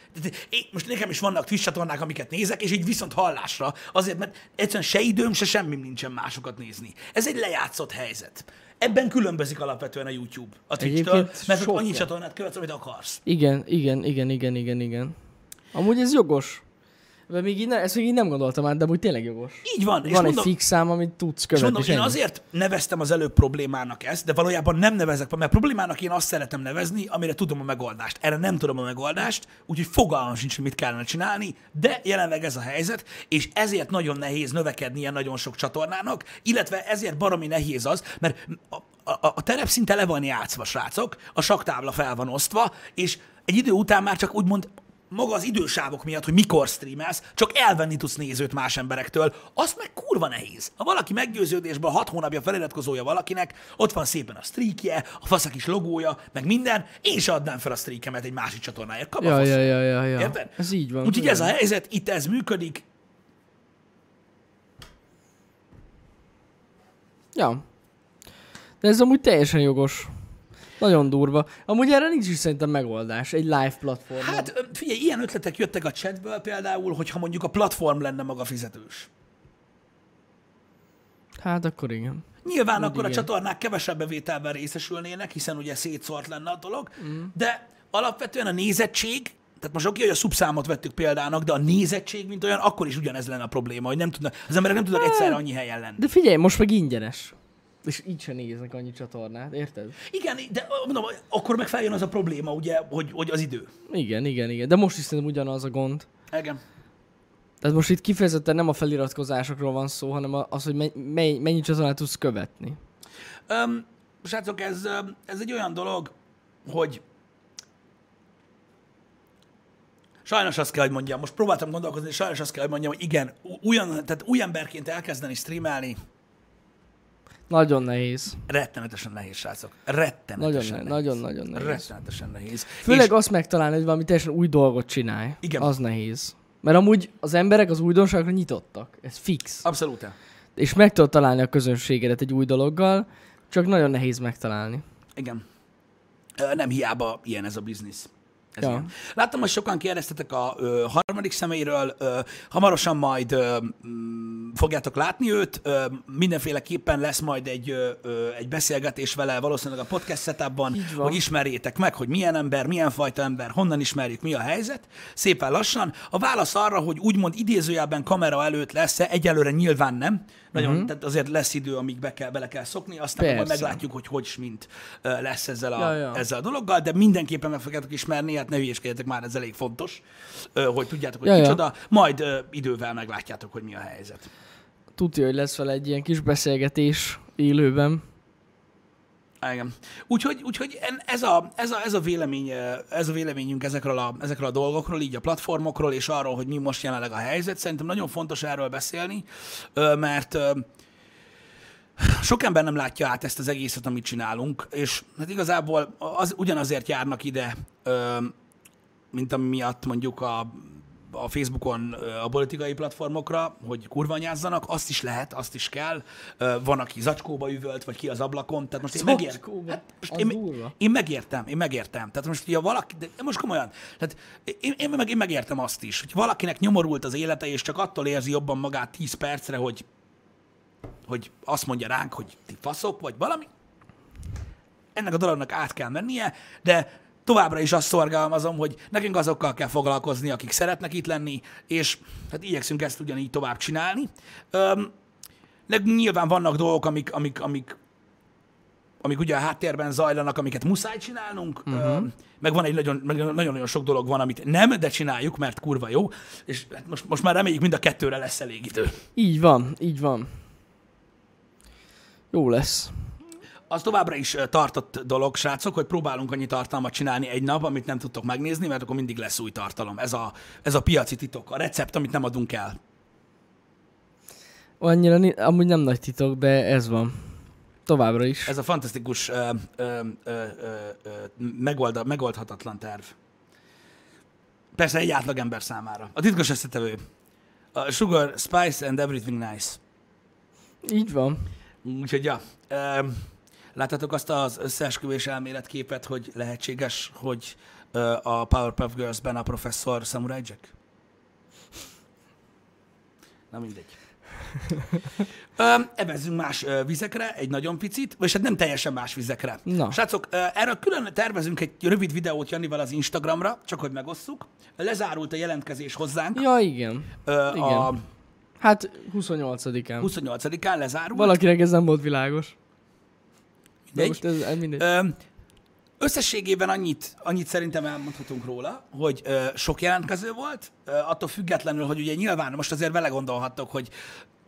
Én, most nekem is vannak Twitch csatornák, amiket nézek, és így viszont hallásra, azért, mert egyszerűen se időm, se semmi nincsen másokat nézni. Ez egy lejátszott helyzet. Ebben különbözik alapvetően a YouTube a Twitch-től, mert sok annyi csatornát követsz, amit akarsz. Igen, igen, igen, igen, igen, igen. Amúgy ez jogos. De még így ne, ezt még így nem gondoltam át, de amúgy tényleg jogos. Így van. és Van mondom, egy fix szám, amit tudsz És követni. mondom, és én ennyi. azért neveztem az előbb problémának ezt, de valójában nem nevezek, mert problémának én azt szeretem nevezni, amire tudom a megoldást. Erre nem tudom a megoldást, úgyhogy fogalmam sincs, hogy mit kellene csinálni, de jelenleg ez a helyzet, és ezért nagyon nehéz növekedni ilyen nagyon sok csatornának, illetve ezért baromi nehéz az, mert a, a, a terep szinte le van játszva, srácok, a saktábla fel van osztva, és egy idő után már csak úgymond maga az idősávok miatt, hogy mikor streamelsz, csak elvenni tudsz nézőt más emberektől, azt meg kurva nehéz. Ha valaki meggyőződésből hat hónapja feliratkozója valakinek, ott van szépen a streakje, a faszak is logója, meg minden, én se adnám fel a streakemet egy másik csatornáért. Kap Ja, ja, ja, ja, ja. Érted? Ez így van. Úgyhogy ez a helyzet, itt ez működik. Ja. De ez amúgy teljesen jogos. Nagyon durva. Amúgy erre nincs is szerintem megoldás. Egy live platform. Hát figyelj, ilyen ötletek jöttek a chatből például, hogyha mondjuk a platform lenne maga fizetős. hát akkor igen. Nyilván Úgy akkor a igen. csatornák kevesebb bevételben részesülnének, hiszen ugye szétszórt lenne a dolog, mm. de alapvetően a nézettség tehát most oké, hogy a szubszámot vettük példának, de a nézettség, mint olyan, akkor is ugyanez lenne a probléma, hogy nem tudnak, az emberek nem tudnak egyszerre annyi helyen lenni. De figyelj, most meg ingyenes. És így se néznek annyi csatornát, érted? Igen, de mondom, akkor meg feljön az a probléma, ugye, hogy, hogy az idő. Igen, igen, igen. De most is szerintem ugyanaz a gond. Igen. Tehát most itt kifejezetten nem a feliratkozásokról van szó, hanem az, hogy me- me- mennyi csatornát tudsz követni. Um, srácok, ez, ez egy olyan dolog, hogy sajnos azt kell, hogy mondjam, most próbáltam gondolkozni, és sajnos azt kell, hogy mondjam, hogy igen, új, tehát új emberként elkezdeni streamelni, Nagyon nehéz. rettenetesen nehéz, srácok. Nagyon, Rettenetesen ne- nehéz. nagyon, nagyon nehéz. Rettenetesen nehéz. Főleg És, azt megtalálni, hogy valami teljesen új dolgot csinálj. Igen. Az nehéz. Mert amúgy az emberek az újdonságra nyitottak. Ez fix. abszolút. És meg tudod találni a közönségedet egy új dologgal, csak nagyon nehéz megtalálni. Igen. Nem hiába ilyen ez a biznisz. Ez Ja. Láttam, hogy sokan kérdeztetek a ö, harmadik személyről, ö, hamarosan majd ö, mm, fogjátok látni őt, ö, mindenféleképpen lesz majd egy, ö, ö, egy beszélgetés vele valószínűleg a podcast setupban, hogy ismerjétek meg, hogy milyen ember, milyen fajta ember, honnan ismerjük, mi a helyzet, szépen lassan. A válasz arra, hogy úgymond idézőjelben kamera előtt lesz-e, egyelőre nyilván nem, nagyon, uh-huh. tehát azért lesz idő, amíg be kell, bele kell szokni, aztán majd. Persze. meglátjuk, hogy hogy mint lesz ezzel a, Ja, ja. ezzel a dologgal, de mindenképpen meg fogjátok ismerni, hát ne hülyeskedjetek már, ez elég fontos, hogy tudjátok, hogy Ja, ja. kicsoda, majd ö, idővel meglátjátok, hogy mi a helyzet. Tudja, hogy lesz vele egy ilyen kis beszélgetés élőben. Igen. Úgyhogy, úgyhogy ez a, ez, a, ez, a vélemény, ez a véleményünk ezekről a, ezekről a dolgokról, így a platformokról, és arról, hogy mi most jelenleg a helyzet. Szerintem nagyon fontos erről beszélni, mert sok ember nem látja át ezt az egészet, amit csinálunk, és hát igazából az, ugyanazért járnak ide, mint ami miatt mondjuk a, a Facebookon a politikai platformokra, hogy kurvanyázzanak, azt is lehet, azt is kell. Van, aki zacskóba üvölt, vagy ki az ablakon, tehát most én megértem. Hát, most én, durva. én megértem, én megértem. Tehát most, hogyha valaki, de most komolyan, tehát én, én, meg, én megértem azt is, hogy valakinek nyomorult az élete, és csak attól érzi jobban magát 10 percre, hogy hogy azt mondja ránk, hogy ti faszok, vagy valami. Ennek a dolognak át kell mennie, de továbbra is azt szorgalmazom, hogy nekünk azokkal kell foglalkozni, akik szeretnek itt lenni, és hát igyekszünk ezt ugyanígy tovább csinálni. Öm, nyilván vannak dolgok, amik, amik, amik, amik ugye a háttérben zajlanak, amiket muszáj csinálnunk, uh-huh. meg van egy nagyon, meg nagyon-nagyon sok dolog van, amit nem, de csináljuk, mert kurva jó, és hát most, most már reméljük mind a kettőre lesz elég idő. Így van, így van. Jó lesz. Az továbbra is tartott dolog, srácok, hogy próbálunk annyi tartalmat csinálni egy nap, amit nem tudtok megnézni, mert akkor mindig lesz új tartalom. Ez a, ez a piaci titok, a recept, amit nem adunk el. Annyira amúgy nem nagy titok, de ez van. Továbbra is. Ez a fantasztikus, ö, ö, ö, ö, ö, megold, megoldhatatlan terv. Persze egy átlagember számára. A titkos összetevő. A sugar, spice and everything nice. Így van. Úgyhogy, ja. Ö, Láttatok azt az összeesküvés elméletképet, hogy lehetséges, hogy a Powerpuff Girls-ben a professzor Samurai Jack? Na mindegy. Evezzünk más vizekre, egy nagyon picit, vagy hát nem teljesen más vizekre. Na. Srácok, erről külön tervezünk egy rövid videót Janival az Instagramra, csak hogy megosszuk. Lezárult a jelentkezés hozzánk. Ja, igen. Ö, igen. A Hát 28-án. 28-án lezárult. Valakinek ez nem volt világos. De Mindegy. most ez, mindegy. Ö, összességében annyit, annyit szerintem elmondhatunk róla, hogy ö, sok jelentkező volt, ö, attól függetlenül, hogy ugye nyilván most azért vele gondolhattok, hogy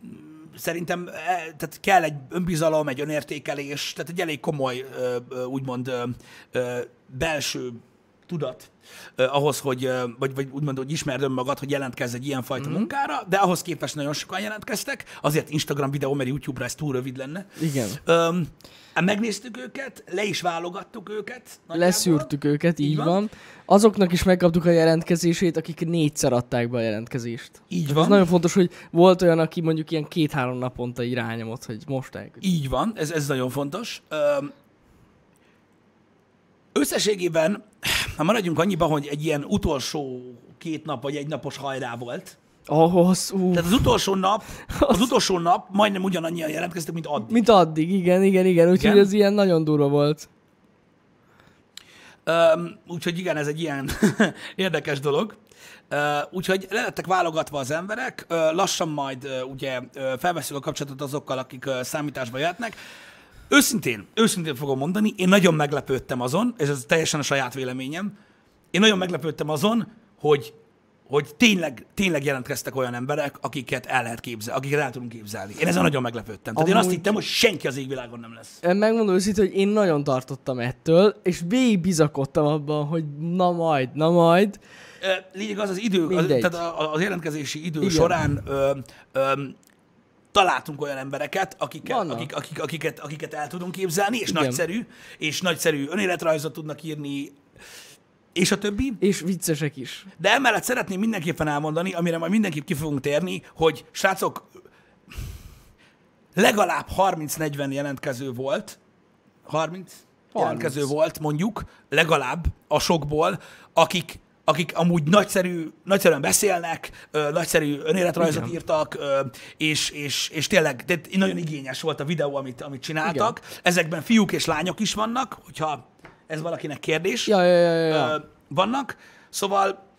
mm, szerintem e, tehát kell egy önbizalom, egy önértékelés, tehát egy elég komoly, úgymond belső tudat eh, ahhoz, hogy, eh, vagy, vagy úgymond, hogy ismerd önmagad, hogy jelentkezz egy ilyenfajta mm-hmm. munkára, de ahhoz képest nagyon sokan jelentkeztek, azért Instagram videó, mert YouTube-ra ez túl rövid lenne. Igen. Öm, megnéztük őket, le is válogattuk őket. nagyjából. Leszűrtük őket, így, Így van. van. Azoknak is megkaptuk a jelentkezését, akik négyszer adták be a jelentkezést. Így van. Ez nagyon fontos, hogy volt olyan, aki mondjuk ilyen két-három naponta így rányomott, hogy most elküld. Így van, ez, ez nagyon fontos. Összességében, ha maradjunk annyiba, hogy egy ilyen utolsó két nap vagy egy napos hajrá volt. Ahhoz, ú, Tehát az utolsó nap, az utolsó nap majdnem ugyanannyian jelentkeztek, mint addig. mint addig, igen, igen, igen. Úgyhogy ez ilyen nagyon durva volt. Öm, úgyhogy igen, ez egy ilyen érdekes dolog. Ö, úgyhogy le lettek válogatva az emberek, ö, lassan majd ö, ugye ö, felveszünk a kapcsolatot azokkal, akik ö, számításba jöhetnek. Őszintén, őszintén fogom mondani, én nagyon meglepődtem azon, és ez teljesen a saját véleményem, én nagyon meglepődtem azon, hogy hogy tényleg, tényleg jelentkeztek olyan emberek, akiket el lehet képzelni, akiket el tudunk képzelni. Én ezen nagyon meglepődtem. Tehát én azt Amúgy- hittem, hogy senki az égvilágon nem lesz. Megmondom őszintén, hogy én nagyon tartottam ettől, és végig bizakodtam abban, hogy na majd, na majd. Lényeg az az idő, az, tehát az jelentkezési idő Igen. során ö, ö, találtunk olyan embereket, akikkel, Vannak. akik, akik, akiket, akiket el tudunk képzelni, és Igen. nagyszerű, és nagyszerű önéletrajzot tudnak írni, és a többi. És viccesek is. De emellett szeretném mindenképpen elmondani, amire majd mindenképp ki fogunk térni, hogy srácok, legalább 30-40 jelentkező volt, 30, 30. jelentkező volt mondjuk, legalább a sokból, akik akik amúgy nagyszerű, nagyszerűen beszélnek, ö, nagyszerű önéletrajzot Igen. írtak, ö, és, és, és tényleg de nagyon igényes volt a videó, amit, amit csináltak. Ezekben fiúk és lányok is vannak, hogyha ez valakinek kérdés Ja, ja, ja, ja, ö, vannak. Szóval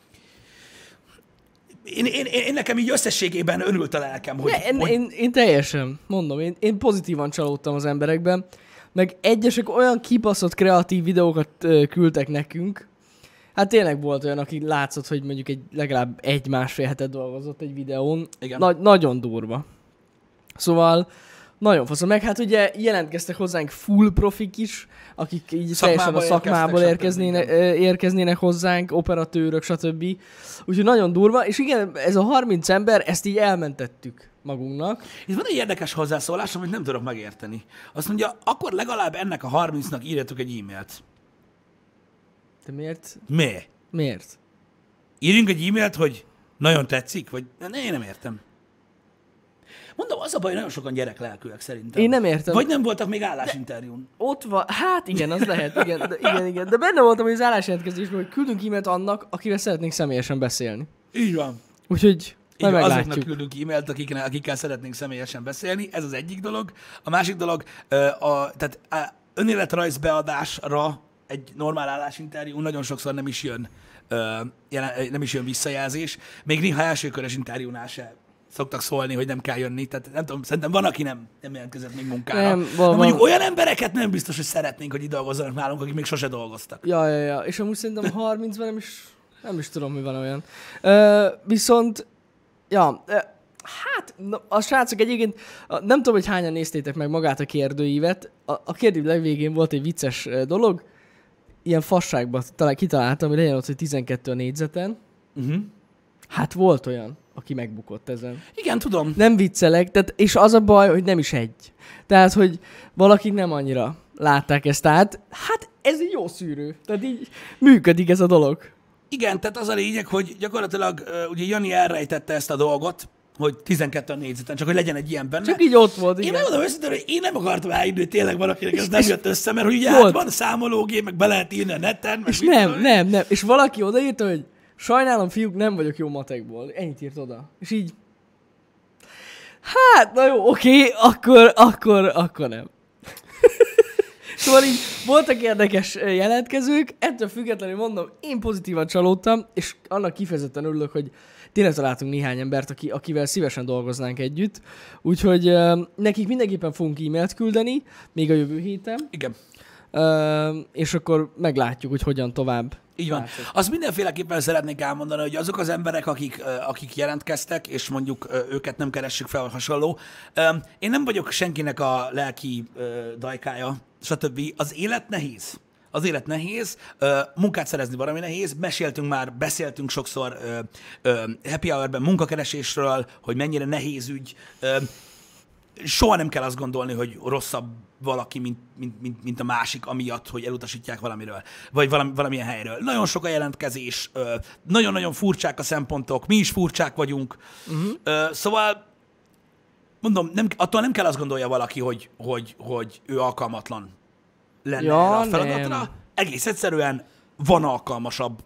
én, én, én, én nekem így összességében örült a lelkem, hogy, Ne, én, hogy én, én teljesen, mondom, én, én pozitívan csalódtam az emberekben, meg egyesek olyan kibaszott kreatív videókat küldtek nekünk, hát tényleg volt olyan, aki látszott, hogy mondjuk egy legalább egy-másfél hetet dolgozott egy videón. Igen. Nagy, nagyon durva. Szóval nagyon faszom. Meg hát ugye jelentkeztek hozzánk full profik is, akik így Szakmából teljesen a szakmából érkeznének, érkeznének hozzánk, operatőrök, stb. Úgyhogy nagyon durva, és igen, ez a 30 ember, ezt így elmentettük magunknak. itt van egy érdekes hozzászólás, amit nem tudok megérteni. Azt mondja, akkor legalább ennek a 30-nak írjatok egy e-mailt. De miért? Mi? Miért? Írjunk egy e-mailt, hogy nagyon tetszik, vagy ne, én nem értem. Mondom, az a baj, nagyon sokan gyerek lelkűek szerintem. Én nem értem. Vagy nem voltak még állásinterjún. Ott van, hát igen, az lehet, igen, de, igen, igen. De benne voltam, hogy az állásjelentkezésben, hogy küldünk e-mailt annak, akivel szeretnénk személyesen beszélni. Így van. Úgyhogy Így azoknak küldünk e-mailt, akiknek, akikkel szeretnénk személyesen beszélni. Ez az egyik dolog. A másik dolog, a, tehát a önéletrajz beadásra egy normál állásinterjú nagyon sokszor nem is jön, ö, jelen, nem is jön visszajelzés. Még néha elsőkörös interjúnál se szoktak szólni, hogy nem kell jönni. Tehát nem tudom, szerintem van, aki nem, nem jelentkezett még munkára. Nem, val- De mondjuk olyan embereket nem biztos, hogy szeretnénk, hogy itt dolgozzanak nálunk, akik még sose dolgoztak. Ja, ja, ja. És amúgy szerintem 30-ban nem is, nem is tudom, mi van olyan. Ö, viszont, ja, hát na, a srácok egyébként, nem tudom, hogy hányan néztétek meg magát a kérdőívet. A, a kérdőív legvégén volt egy vicces dolog, ilyen fasságban talán kitaláltam, hogy legyen ott, hogy 12 a négyzeten. Uh-huh. Hát volt olyan, aki megbukott ezen. Igen, tudom. Nem viccelek, tehát, és az a baj, hogy nem is egy. Tehát, hogy valakik nem annyira látták ezt át. Hát ez egy jó szűrő. Tehát így működik ez a dolog. Igen, tehát az a lényeg, hogy gyakorlatilag ugye Jani elrejtette ezt a dolgot, hogy 12 a négyzeten, csak hogy legyen egy ilyen benne. Csak így ott volt, Én igen. megmondom őszintén, hogy én nem akartam elhinni, hogy tényleg valakinek ez nem jött össze, mert hogy ugye hát van számológép, meg be lehet írni a neten, meg És nem, tudom én. nem, nem. És valaki odaírta, hogy sajnálom, fiúk, nem vagyok jó matekból. Ennyit írt oda. És így... Hát, na jó, oké, akkor, akkor, akkor nem. Szóval így voltak érdekes jelentkezők, ettől függetlenül mondom, én pozitívan csalódtam, és annak kifejezetten örülök, hogy tényleg találtunk néhány embert, aki, akivel szívesen dolgoznánk együtt. Úgyhogy nekik mindenképpen fogunk e-mailt küldeni, még a jövő héten, Igen. és akkor meglátjuk, hogy hogyan tovább. Így van. Látszott. Azt mindenféleképpen szeretnék elmondani, hogy azok az emberek, akik, akik jelentkeztek, és mondjuk őket nem keressük fel, hasonló, én nem vagyok senkinek a lelki dajkája, stb. Az élet nehéz. Az élet nehéz, munkát szerezni valami nehéz, meséltünk már, beszéltünk sokszor happy hour-ben munkakeresésről, hogy mennyire nehéz ügy. Soha nem kell azt gondolni, hogy rosszabb valaki, mint, mint, mint, mint a másik, amiatt, hogy elutasítják valamiről, vagy valami, valamilyen helyről. Nagyon sok a jelentkezés, nagyon-nagyon furcsák a szempontok, mi is furcsák vagyunk. Uh-huh. Szóval, mondom, nem, attól nem kell azt gondolja valaki, hogy, hogy, hogy ő alkalmatlan lenne Ja, erre a feladatra. nem. Egész egyszerűen van alkalmasabb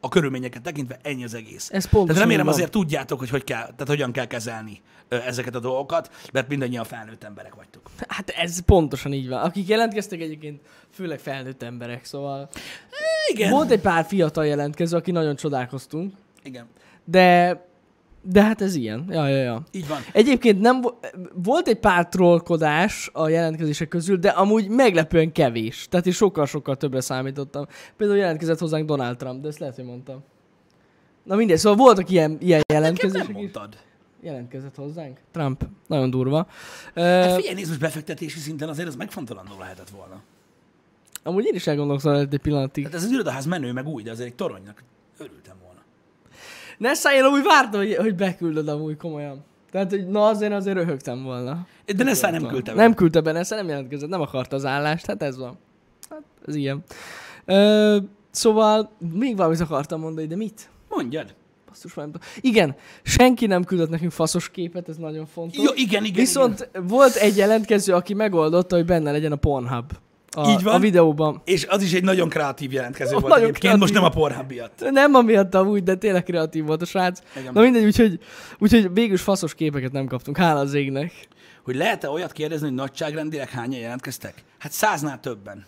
a körülményeket tekintve ennyi az egész. Ez pontosan Tehát remélem van. azért tudjátok, hogy, hogy kell, tehát hogyan kell kezelni ezeket a dolgokat, mert mindannyian felnőtt emberek vagytok. Hát ez pontosan így van. Akik jelentkeztek egyébként, főleg felnőtt emberek, szóval... Igen. Volt egy pár fiatal jelentkező, aki nagyon csodálkoztunk, Igen. de... De hát ez ilyen. Ja, ja, ja. Így van. Egyébként nem vo- volt egy pár trollkodás a jelentkezések közül, de amúgy meglepően kevés. Tehát én sokkal-sokkal többre számítottam. Például jelentkezett hozzánk Donald Trump, de ezt lehet, hogy mondtam. Na mindegy, szóval voltak ilyen, ilyen jelentkezések nem is. mondtad. Jelentkezett hozzánk? Trump. Nagyon durva. Hát figyelj, nézd, most befektetési szinten azért az megfontolandó lehetett volna. amúgy én is elgondolkozom egy pillanatig. Tehát ez az irodaház menő, meg új, de azért egy toronynak örültem volna. Ne szállj, én amúgy vártam, hogy, hogy beküldöd amúgy komolyan. Tehát, hogy na azért azért röhögtem volna. De Nessá nem küldte be. Nem küldte be, Nessa nem jelentkezett, nem akarta az állást, hát ez van. Hát ez ilyen. Ö, szóval még valamit akartam mondani, de mit? Mondjad. Basszus, már. Igen, senki nem küldött nekünk faszos képet, ez nagyon fontos. Jó, igen, igen. Viszont igen. volt egy jelentkező, aki megoldotta, hogy benne legyen a Pornhub. A, Így van. A videóban. És az is egy nagyon kreatív jelentkező Ó, volt nagyon egyébként, most nem a kreatív. Pornhub miatt. Nem amiatt amúgy, de tényleg kreatív volt a srác. Igen. Na mindegy, úgyhogy, úgyhogy végül faszos képeket nem kaptunk, hála az égnek. Hogy lehet-e olyat kérdezni, hogy nagyságrendileg hányan jelentkeztek? Hát száznál többen.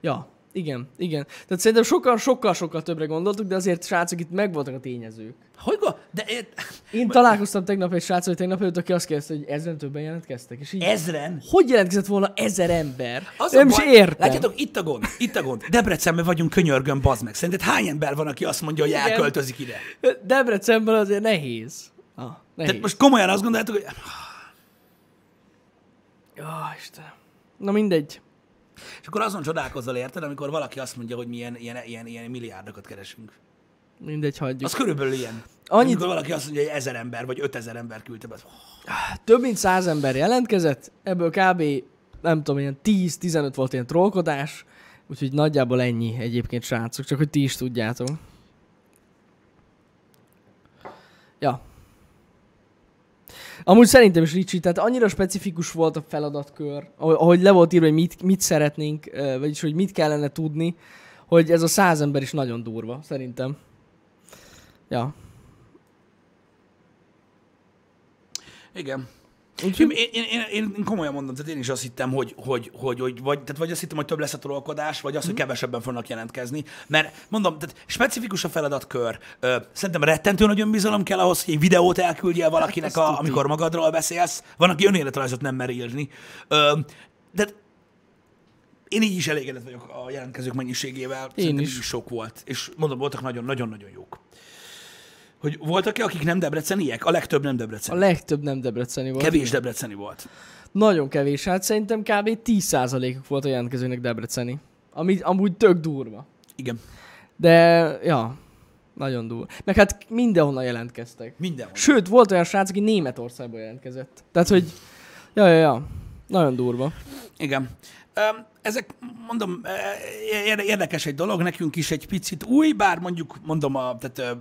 Ja, igen, igen. Tehát szerintem sokkal, sokkal, sokkal többre gondoltuk, de azért srácok itt megvoltak a tényezők. Hogy go? De e- Én találkoztam tegnap egy hogy tegnap előtt, aki azt kérdezte, hogy ezren többen jelentkeztek. És így, ezren? hogy jelentkezett volna ezer ember? Az nem is értem. Látjátok, itt a gond, itt a gond. Debrecenben vagyunk, könyörgön, bazd meg. Szerinted hány ember van, aki azt mondja, hogy Igen. elköltözik ide? Debrecenben azért nehéz. Ah, nehéz. Tehát most komolyan azt gondoljátok, hogy Ja, Istenem. Na mindegy. És akkor azon csodálkozol, érted, amikor valaki azt mondja, hogy milyen ilyen, ilyen, ilyen milliárdokat keresünk. Mindegy, hagyjuk. Az körülbelül ilyen. Annyit- Amikor valaki azt mondja, hogy ezer ember vagy ötezer ember küldte be. Több mint száz ember jelentkezett, ebből kb. nem tudom, ilyen 10-15 volt ilyen trollkodás, úgyhogy nagyjából ennyi egyébként srácok, csak hogy ti is tudjátok. Ja. Amúgy szerintem is Ricsi, tehát annyira specifikus volt a feladatkör, ahogy, le volt írva, hogy mit, mit szeretnénk, vagyis hogy mit kellene tudni, hogy ez a száz ember is nagyon durva, szerintem. Ja. Igen. Úgyhogy Én, én, én, én, én, komolyan mondom, tehát én is azt hittem, hogy, hogy, hogy, hogy vagy, tehát vagy azt hittem, hogy több lesz a trollkodás, vagy az, Mhm. hogy kevesebben fognak jelentkezni. Mert mondom, tehát specifikus a feladatkör. Ö, szerintem rettentő nagy önbizalom kell ahhoz, hogy egy videót elküldjél valakinek, Hát, a, amikor magadról beszélsz. Van, aki önéletrajzot nem mer írni. Ö, de én így is elégedett vagyok a jelentkezők mennyiségével. Szerintem is. így is sok volt. És mondom, voltak nagyon-nagyon-nagyon jók. Hogy voltak-e, akik nem debreceniek? A legtöbb nem a debreceni. legtöbb nem debreceni volt. Kevés debreceni volt. Nagyon kevés, hát szerintem kb. 10%-uk volt a jelentkezőnek debreceni. Ami amúgy tök durva. Igen. De, ja, nagyon durva. Meg hát mindenhonnan jelentkeztek. Mindenhol. Sőt, volt olyan srác, aki Németországból jelentkezett. Tehát, hogy, ja, ja, ja, nagyon durva. Igen. Ezek, mondom, eh, ér- érdekes egy dolog, nekünk is egy picit új, bár mondjuk, mondom, a, tehát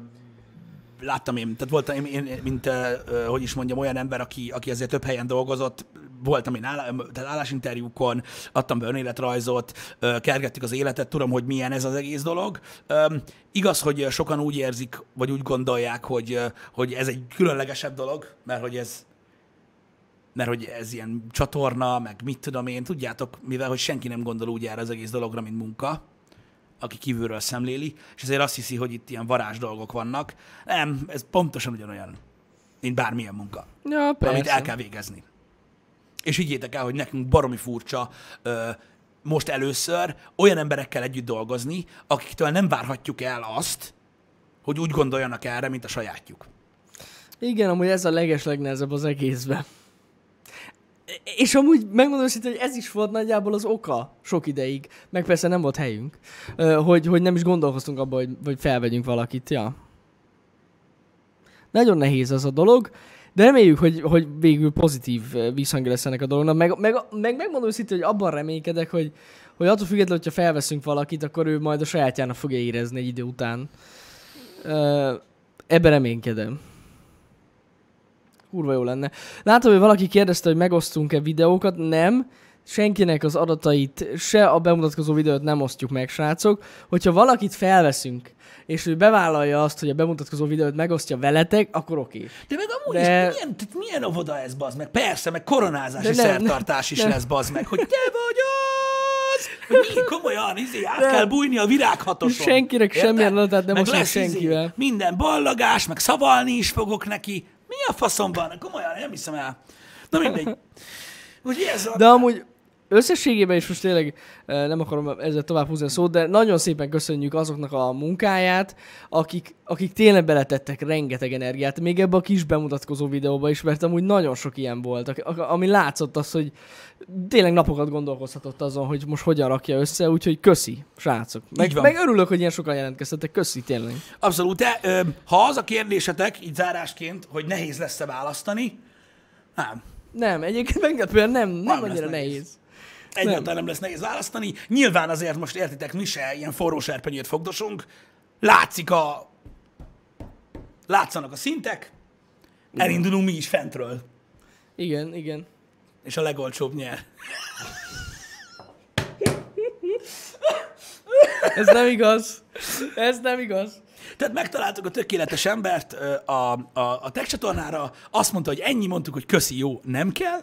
láttam én, tehát voltam én, én mint, ö, hogy is mondjam, olyan ember, aki, aki azért több helyen dolgozott, voltam én állá, tehát állásinterjúkon, adtam be önéletrajzot, ö, kergettük az életet, tudom, hogy milyen ez az egész dolog. Öm, Igaz, hogy sokan úgy érzik, vagy úgy gondolják, hogy, ö, hogy ez egy különlegesebb dolog, mert hogy ez mert hogy ez ilyen csatorna, meg mit tudom én, tudjátok, mivel hogy senki nem gondol úgy erre az egész dologra, mint munka, aki kívülről szemléli, és ezért azt hiszi, hogy itt ilyen varázs dolgok vannak. Nem, ez pontosan ugyanolyan, mint bármilyen munka, Ja, persze. amit el kell végezni. És higgyétek el, hogy nekünk baromi furcsa ö, most először olyan emberekkel együtt dolgozni, akiktől nem várhatjuk el azt, hogy úgy gondoljanak erre, mint a sajátjuk. Igen, amúgy ez a leges legnehezebb az egészben. És amúgy megmondom őszintén, hogy ez is volt nagyjából az oka sok ideig, meg persze nem volt helyünk, hogy, hogy nem is gondolkoztunk abba, hogy, hogy felvegyünk valakit, ja. Nagyon nehéz ez a dolog, de reméljük, hogy, hogy végül pozitív visszhangja lesz ennek a dolognak. Meg, meg, meg megmondom őszintén, hogy abban reménykedek, hogy, hogy attól függetlenül, hogyha felveszünk valakit, akkor ő majd a sajátjának fogja érezni egy idő után. Ebben reménykedem. Kurva jó lenne. Látom, hogy valaki kérdezte, hogy megosztunk-e videókat. Nem, senkinek az adatait, se a bemutatkozó videót nem osztjuk meg, srácok. Hogyha valakit felveszünk, és ő bevállalja azt, hogy a bemutatkozó videót megosztja veletek, akkor oké. De meg amúgy De- is milyen, tehát milyen óvoda ez, bazd meg? Persze, meg koronázási De nem, szertartás is nem. lesz, bazd meg, hogy te vagy az! Hogy mi komolyan, izé, át Nem. kell bújni a virághatoson. Senkinek semmilyen adatát nem lesz izé senkivel. minden ballagás, meg szavalni is fogok neki. Mi a faszomban? Komolyan, nem hiszem el. Na mindegy. Úgyhogy ez a... De amúgy összességében is most tényleg nem akarom ezzel tovább húzni a szót, de nagyon szépen köszönjük azoknak a munkáját, akik, akik tényleg beletettek rengeteg energiát, még ebbe a kis bemutatkozó videóba is, mert amúgy nagyon sok ilyen volt, ami látszott az, hogy tényleg napokat gondolkozhatott azon, hogy most hogyan rakja össze, úgyhogy köszi, srácok. Meg, meg örülök, hogy ilyen sokan jelentkeztetek, köszi tényleg. Abszolút. De, ö, ha az a kérdésetek, így zárásként, hogy nehéz lesz-e választani, nem. Nem, egyébként meglepően nem, nem, Nem annyira nehéz. nehéz. Egyáltalán nem lesz nehéz választani. Nyilván azért most értitek, mi se ilyen forró serpenyőt fogdosunk. Látszik a... Látszanak a szintek. Elindulunk mi is fentről. Igen, igen. És a legolcsóbb nyer. Ez nem igaz. Ez nem igaz. Tehát megtaláltuk a tökéletes embert a, a, a tech csatornára, azt mondta, hogy ennyi, mondtuk, hogy köszi, jó, nem kell.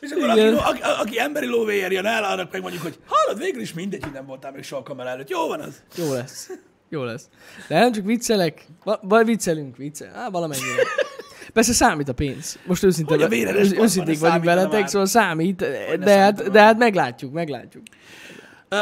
És akkor aki, Igen. aki, aki, emberi lóvéért jön el, annak meg mondjuk, hogy hallod, végül is mindegy, hogy nem voltál még soha kamera előtt. Jó van az. Jó lesz. Jó lesz. De nem csak viccelek, va- vagy viccelünk, viccel. Á, valamennyire. Persze számít a pénz. Most őszinte, Hogy a véredes ősz- paszban, őszinték ez vagyunk veletek, már. szóval számít, de hát, de hát meglátjuk, meglátjuk.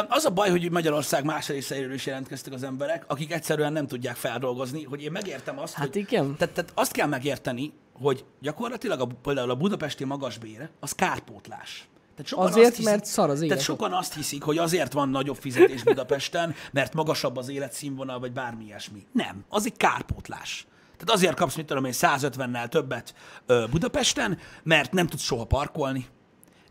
Az a baj, hogy Magyarország más részeiről is jelentkeztek az emberek, akik egyszerűen nem tudják feldolgozni, hogy én megértem azt, Hát hogy... igen. Tehát, tehát azt kell megérteni, hogy gyakorlatilag a, például a budapesti magasbére az kárpótlás. Tehát sokan Azért, azt hiszik, mert szar az élet Tehát sokan azt hiszik, hogy azért van nagyobb fizetés Budapesten, mert magasabb az életszínvonal, vagy bármi ilyesmi. Nem, az egy kárpótlás. Tehát azért kapsz, mit tudom én, 150-nel többet ö, Budapesten, mert nem tudsz soha parkolni,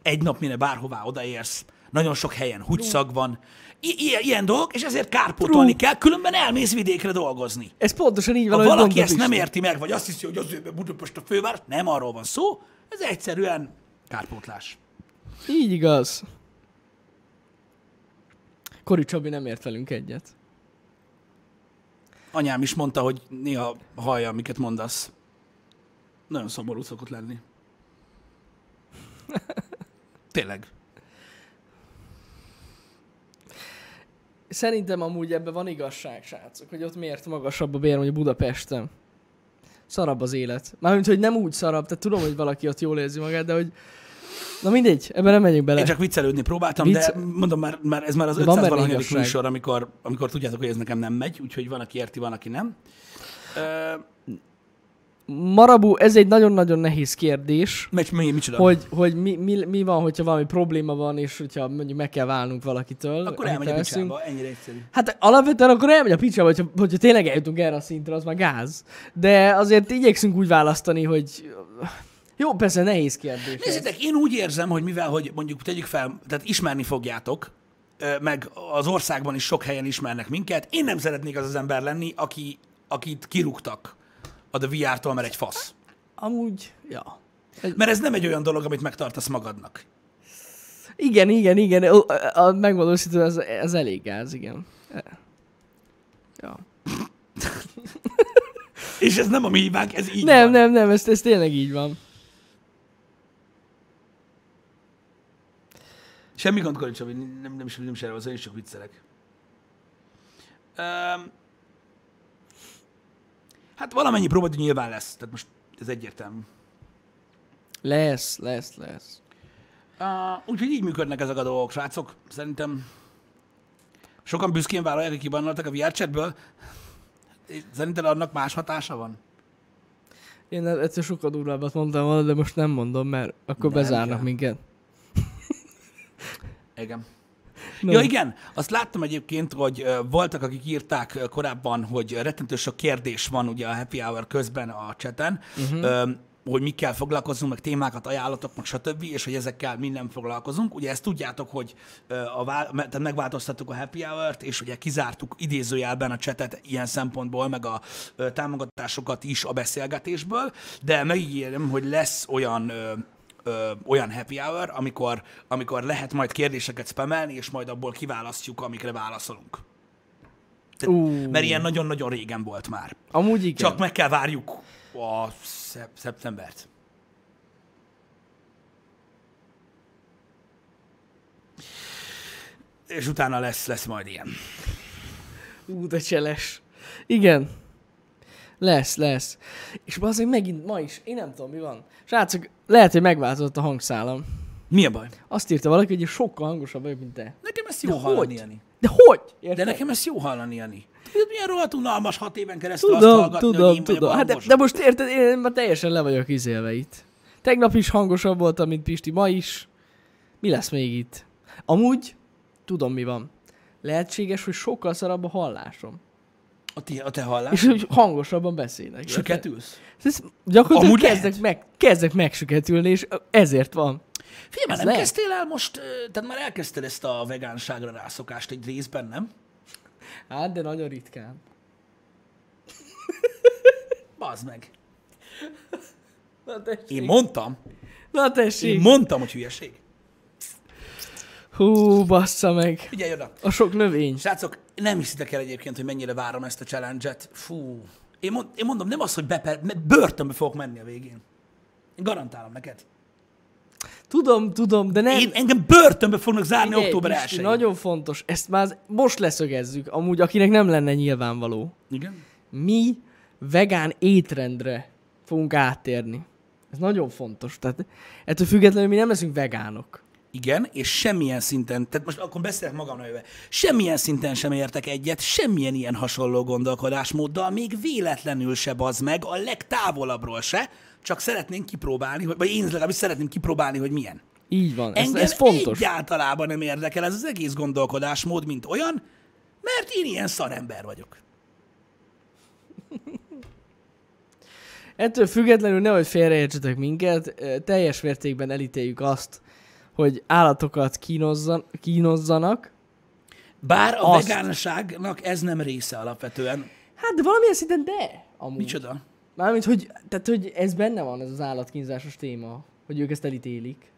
egy nap mire bárhová odaérsz, nagyon sok helyen húgyszag van, I- ilyen, ilyen dolgok, és ezért kárpótolni kell, különben elmész vidékre dolgozni. Ez pontosan így van, Ha valaki ezt nem érti meg, vagy azt hiszi, hogy azért, Budapest a főváros, nem arról van szó, ez egyszerűen kárpótlás. Így igaz. Kori Csabi nem ért velünk egyet. Anyám is mondta, hogy néha hallja, amiket mondasz. Nagyon szomorú szokott lenni. Tényleg. Szerintem amúgy ebben van igazság, srácok, hogy ott miért magasabb a bér, mondjuk Budapesten. Szarabb az élet. Mármint, hogy nem úgy szarabb, tehát tudom, hogy valaki ott jól érzi magát, de hogy... Na mindegy, ebben nem megyünk bele. Én csak viccelődni próbáltam, Vicc- de mondom, már, már ez már az De van 500 benne valahanyadik igazság. műsor, amikor, amikor tudjátok, hogy ez nekem nem megy, úgyhogy van, aki érti, van, aki nem. Ö, Marabu, ez egy nagyon-nagyon nehéz kérdés, megy, mi, micsoda? hogy, hogy mi, mi, mi, van, hogyha valami probléma van, és hogyha mondjuk meg kell válnunk valakitől. Akkor elmegy a picsába, ennyire egyszerű. Hát alapvetően akkor elmegy a picsába, hogyha, hogyha tényleg eljutunk erre a szintre, az már gáz. De azért igyekszünk úgy választani, hogy... Jó, persze nehéz kérdés. ez. Nézzétek, én úgy érzem, hogy mivel, hogy mondjuk tegyük fel, tehát ismerni fogjátok, meg az országban is sok helyen ismernek minket, én nem szeretnék az az ember lenni, aki, akit kirúgtak a The VR-tól, mert egy fasz. Amúgy, ja. Mert ez nem egy olyan dolog, amit megtartasz magadnak. Igen, igen, igen. A, a, a őszintén, ez, ez elég gáz, igen. Ja. És ez nem a mi hibánk, ez így Nem, van. nem, nem, ez, ez tényleg így van. Semmi gond, Kori Csabi, nem, nem, is, nem is erről van szó, én is csak viccelek. Um, hát valamennyi próba nyilván lesz, tehát most ez egyértelmű. Lesz, lesz, lesz. Uh, úgyhogy így működnek ezek a dolgok, srácok. Szerintem sokan büszkén vállalják, hogy kibannoltak a VR chatből. Szerinted annak más hatása van? Én egyszer sokkal durvábbat mondtam volna, de most nem mondom, mert akkor Nem bezárnak kell. minket. Igen. No. Ja igen, azt láttam egyébként, hogy voltak, akik írták korábban, hogy rettentő sok kérdés van ugye a happy hour közben a chaten, uh-huh. hogy mikkel foglalkozunk, meg témákat ajánlatok, meg stb., és hogy ezekkel mi nem foglalkozunk. Ugye ezt tudjátok, hogy a vál, tehát megváltoztattuk a happy hour-t, és ugye kizártuk idézőjelben a chatet ilyen szempontból, meg a támogatásokat is a beszélgetésből, de megígérem, hogy lesz olyan ö, olyan happy hour, amikor, amikor lehet majd kérdéseket spamelni, és majd abból kiválasztjuk, amikre válaszolunk. Tehát, Ú. mert ilyen nagyon-nagyon régen volt már. Amúgy igen. Csak meg kell várjuk a szep- szeptembert. És utána lesz, lesz majd ilyen. Ú, de cseles. Igen. Lesz, lesz. És azért megint ma is, én nem tudom mi van. Srácok, lehet, hogy megváltozott a hangszálam. Mi a baj? Azt írta valaki, hogy én sokkal hangosabb vagyok, mint te. Nekem ezt jó De hallani, hogy? Jani. De hogy? Érted? De nekem ezt jó hallani, Jani. Tudod, milyen rohadt unalmas hat éven keresztül azt Tudom, hallgatni, hogy tudom, én vagyok tudom. Hát de, de most érted, én már teljesen le vagyok izélve itt. Tegnap is hangosabb voltam, mint Pisti, ma is. Mi lesz még itt? Amúgy, tudom mi van. Lehetséges, hogy sokkal szarabb a hallásom. A, ti, a te hallás. És hogy hangosabban beszélek. Süketülsz? Ez gyakorlatilag Amúgy kezdek, lehet. meg, kezdek megsüketülni, és ezért van. Figyelj, már nem lehet. kezdtél el most, tehát már elkezdted ezt a vegánságra rászokást egy részben, nem? Hát, de nagyon ritkán. Bazd meg. Na tessék. Én mondtam, Na tessék. én mondtam, hogy hülyeség. Hú, bassza meg. Figyelj oda. A sok növény. Srácok, nem hiszitek el egyébként, hogy mennyire várom ezt a challenge-et. Fú. Én, mond, én mondom, nem az, hogy beper, mert börtönbe fogok menni a végén. Én garantálom neked. Tudom, tudom, de nem... Én, engem börtönbe fognak zárni Figyelj, október Pisti, 1 Nagyon fontos, ezt már most leszögezzük, amúgy akinek nem lenne nyilvánvaló. Igen? Mi vegán étrendre fogunk áttérni. Ez nagyon fontos. Tehát ettől függetlenül mi nem leszünk vegánok. Igen, és semmilyen szinten, tehát most akkor beszélek magam nőve, semmilyen szinten sem értek egyet, semmilyen ilyen hasonló gondolkodásmóddal, még véletlenül se bazd meg, a legtávolabbról se, csak szeretnénk kipróbálni, vagy én legalábbis szeretném kipróbálni, hogy milyen. Így van, ez, Engem ez fontos. egyáltalában nem érdekel ez az egész gondolkodásmód, mint olyan, mert én ilyen szarember vagyok. Ettől függetlenül nehogy félreértsetek minket, ö, teljes mértékben elítéljük azt, hogy állatokat kínozzan, kínozzanak. Bár a Azt. vegánságnak ez nem része alapvetően. Hát, de valamilyen szinten de. Amúgy. Micsoda? Mármint, hogy, tehát, hogy ez benne van, ez az állatkínzásos téma, hogy ők ezt elítélik.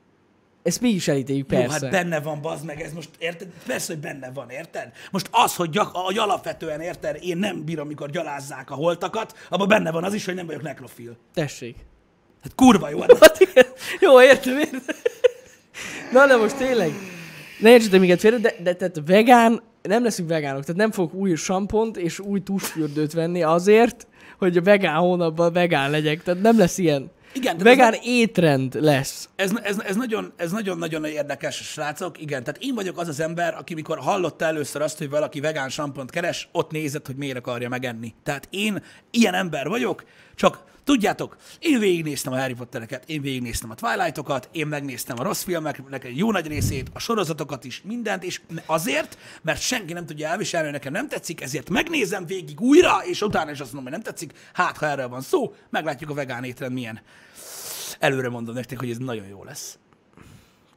Ezt mi is elítéljük, persze. Jó, hát benne van, bazd meg, ez most, érted? Persze, hogy benne van, érted? Most az, hogy, gyak, hogy alapvetően, érted, én nem bírom, amikor gyalázzák a holtakat, abban benne van az is, hogy nem vagyok nekrofil. Tessék. Hát kurva jó. Hát. Jó, értem, értem. Na, de most tényleg, ne értsetek minket félre, de, de tehát vegán, nem leszünk vegánok, tehát nem fogok új sampont és új tusfürdőt venni azért, hogy a vegán hónapban vegán legyek, tehát nem lesz ilyen. Igen, de Vegán ez, étrend lesz. ez, ez, ez, nagyon, ez nagyon-nagyon érdekes, srácok. Igen, tehát én vagyok az az ember, aki mikor hallotta először azt, hogy valaki vegán sampont keres, ott nézett, hogy miért akarja megenni. Tehát én ilyen ember vagyok, csak tudjátok, én végignéztem a Harry Pottereket, én végignéztem a Twilightokat, én megnéztem a rossz filmeknek egy jó nagy részét, a sorozatokat is, mindent, és azért, mert senki nem tudja elviselni, hogy nekem nem tetszik, ezért megnézem végig újra, és utána is azt mondom, hogy nem tetszik, hát ha erről van szó, meglátjuk a vegán étrend milyen. Előre mondom nektek, hogy ez nagyon jó lesz.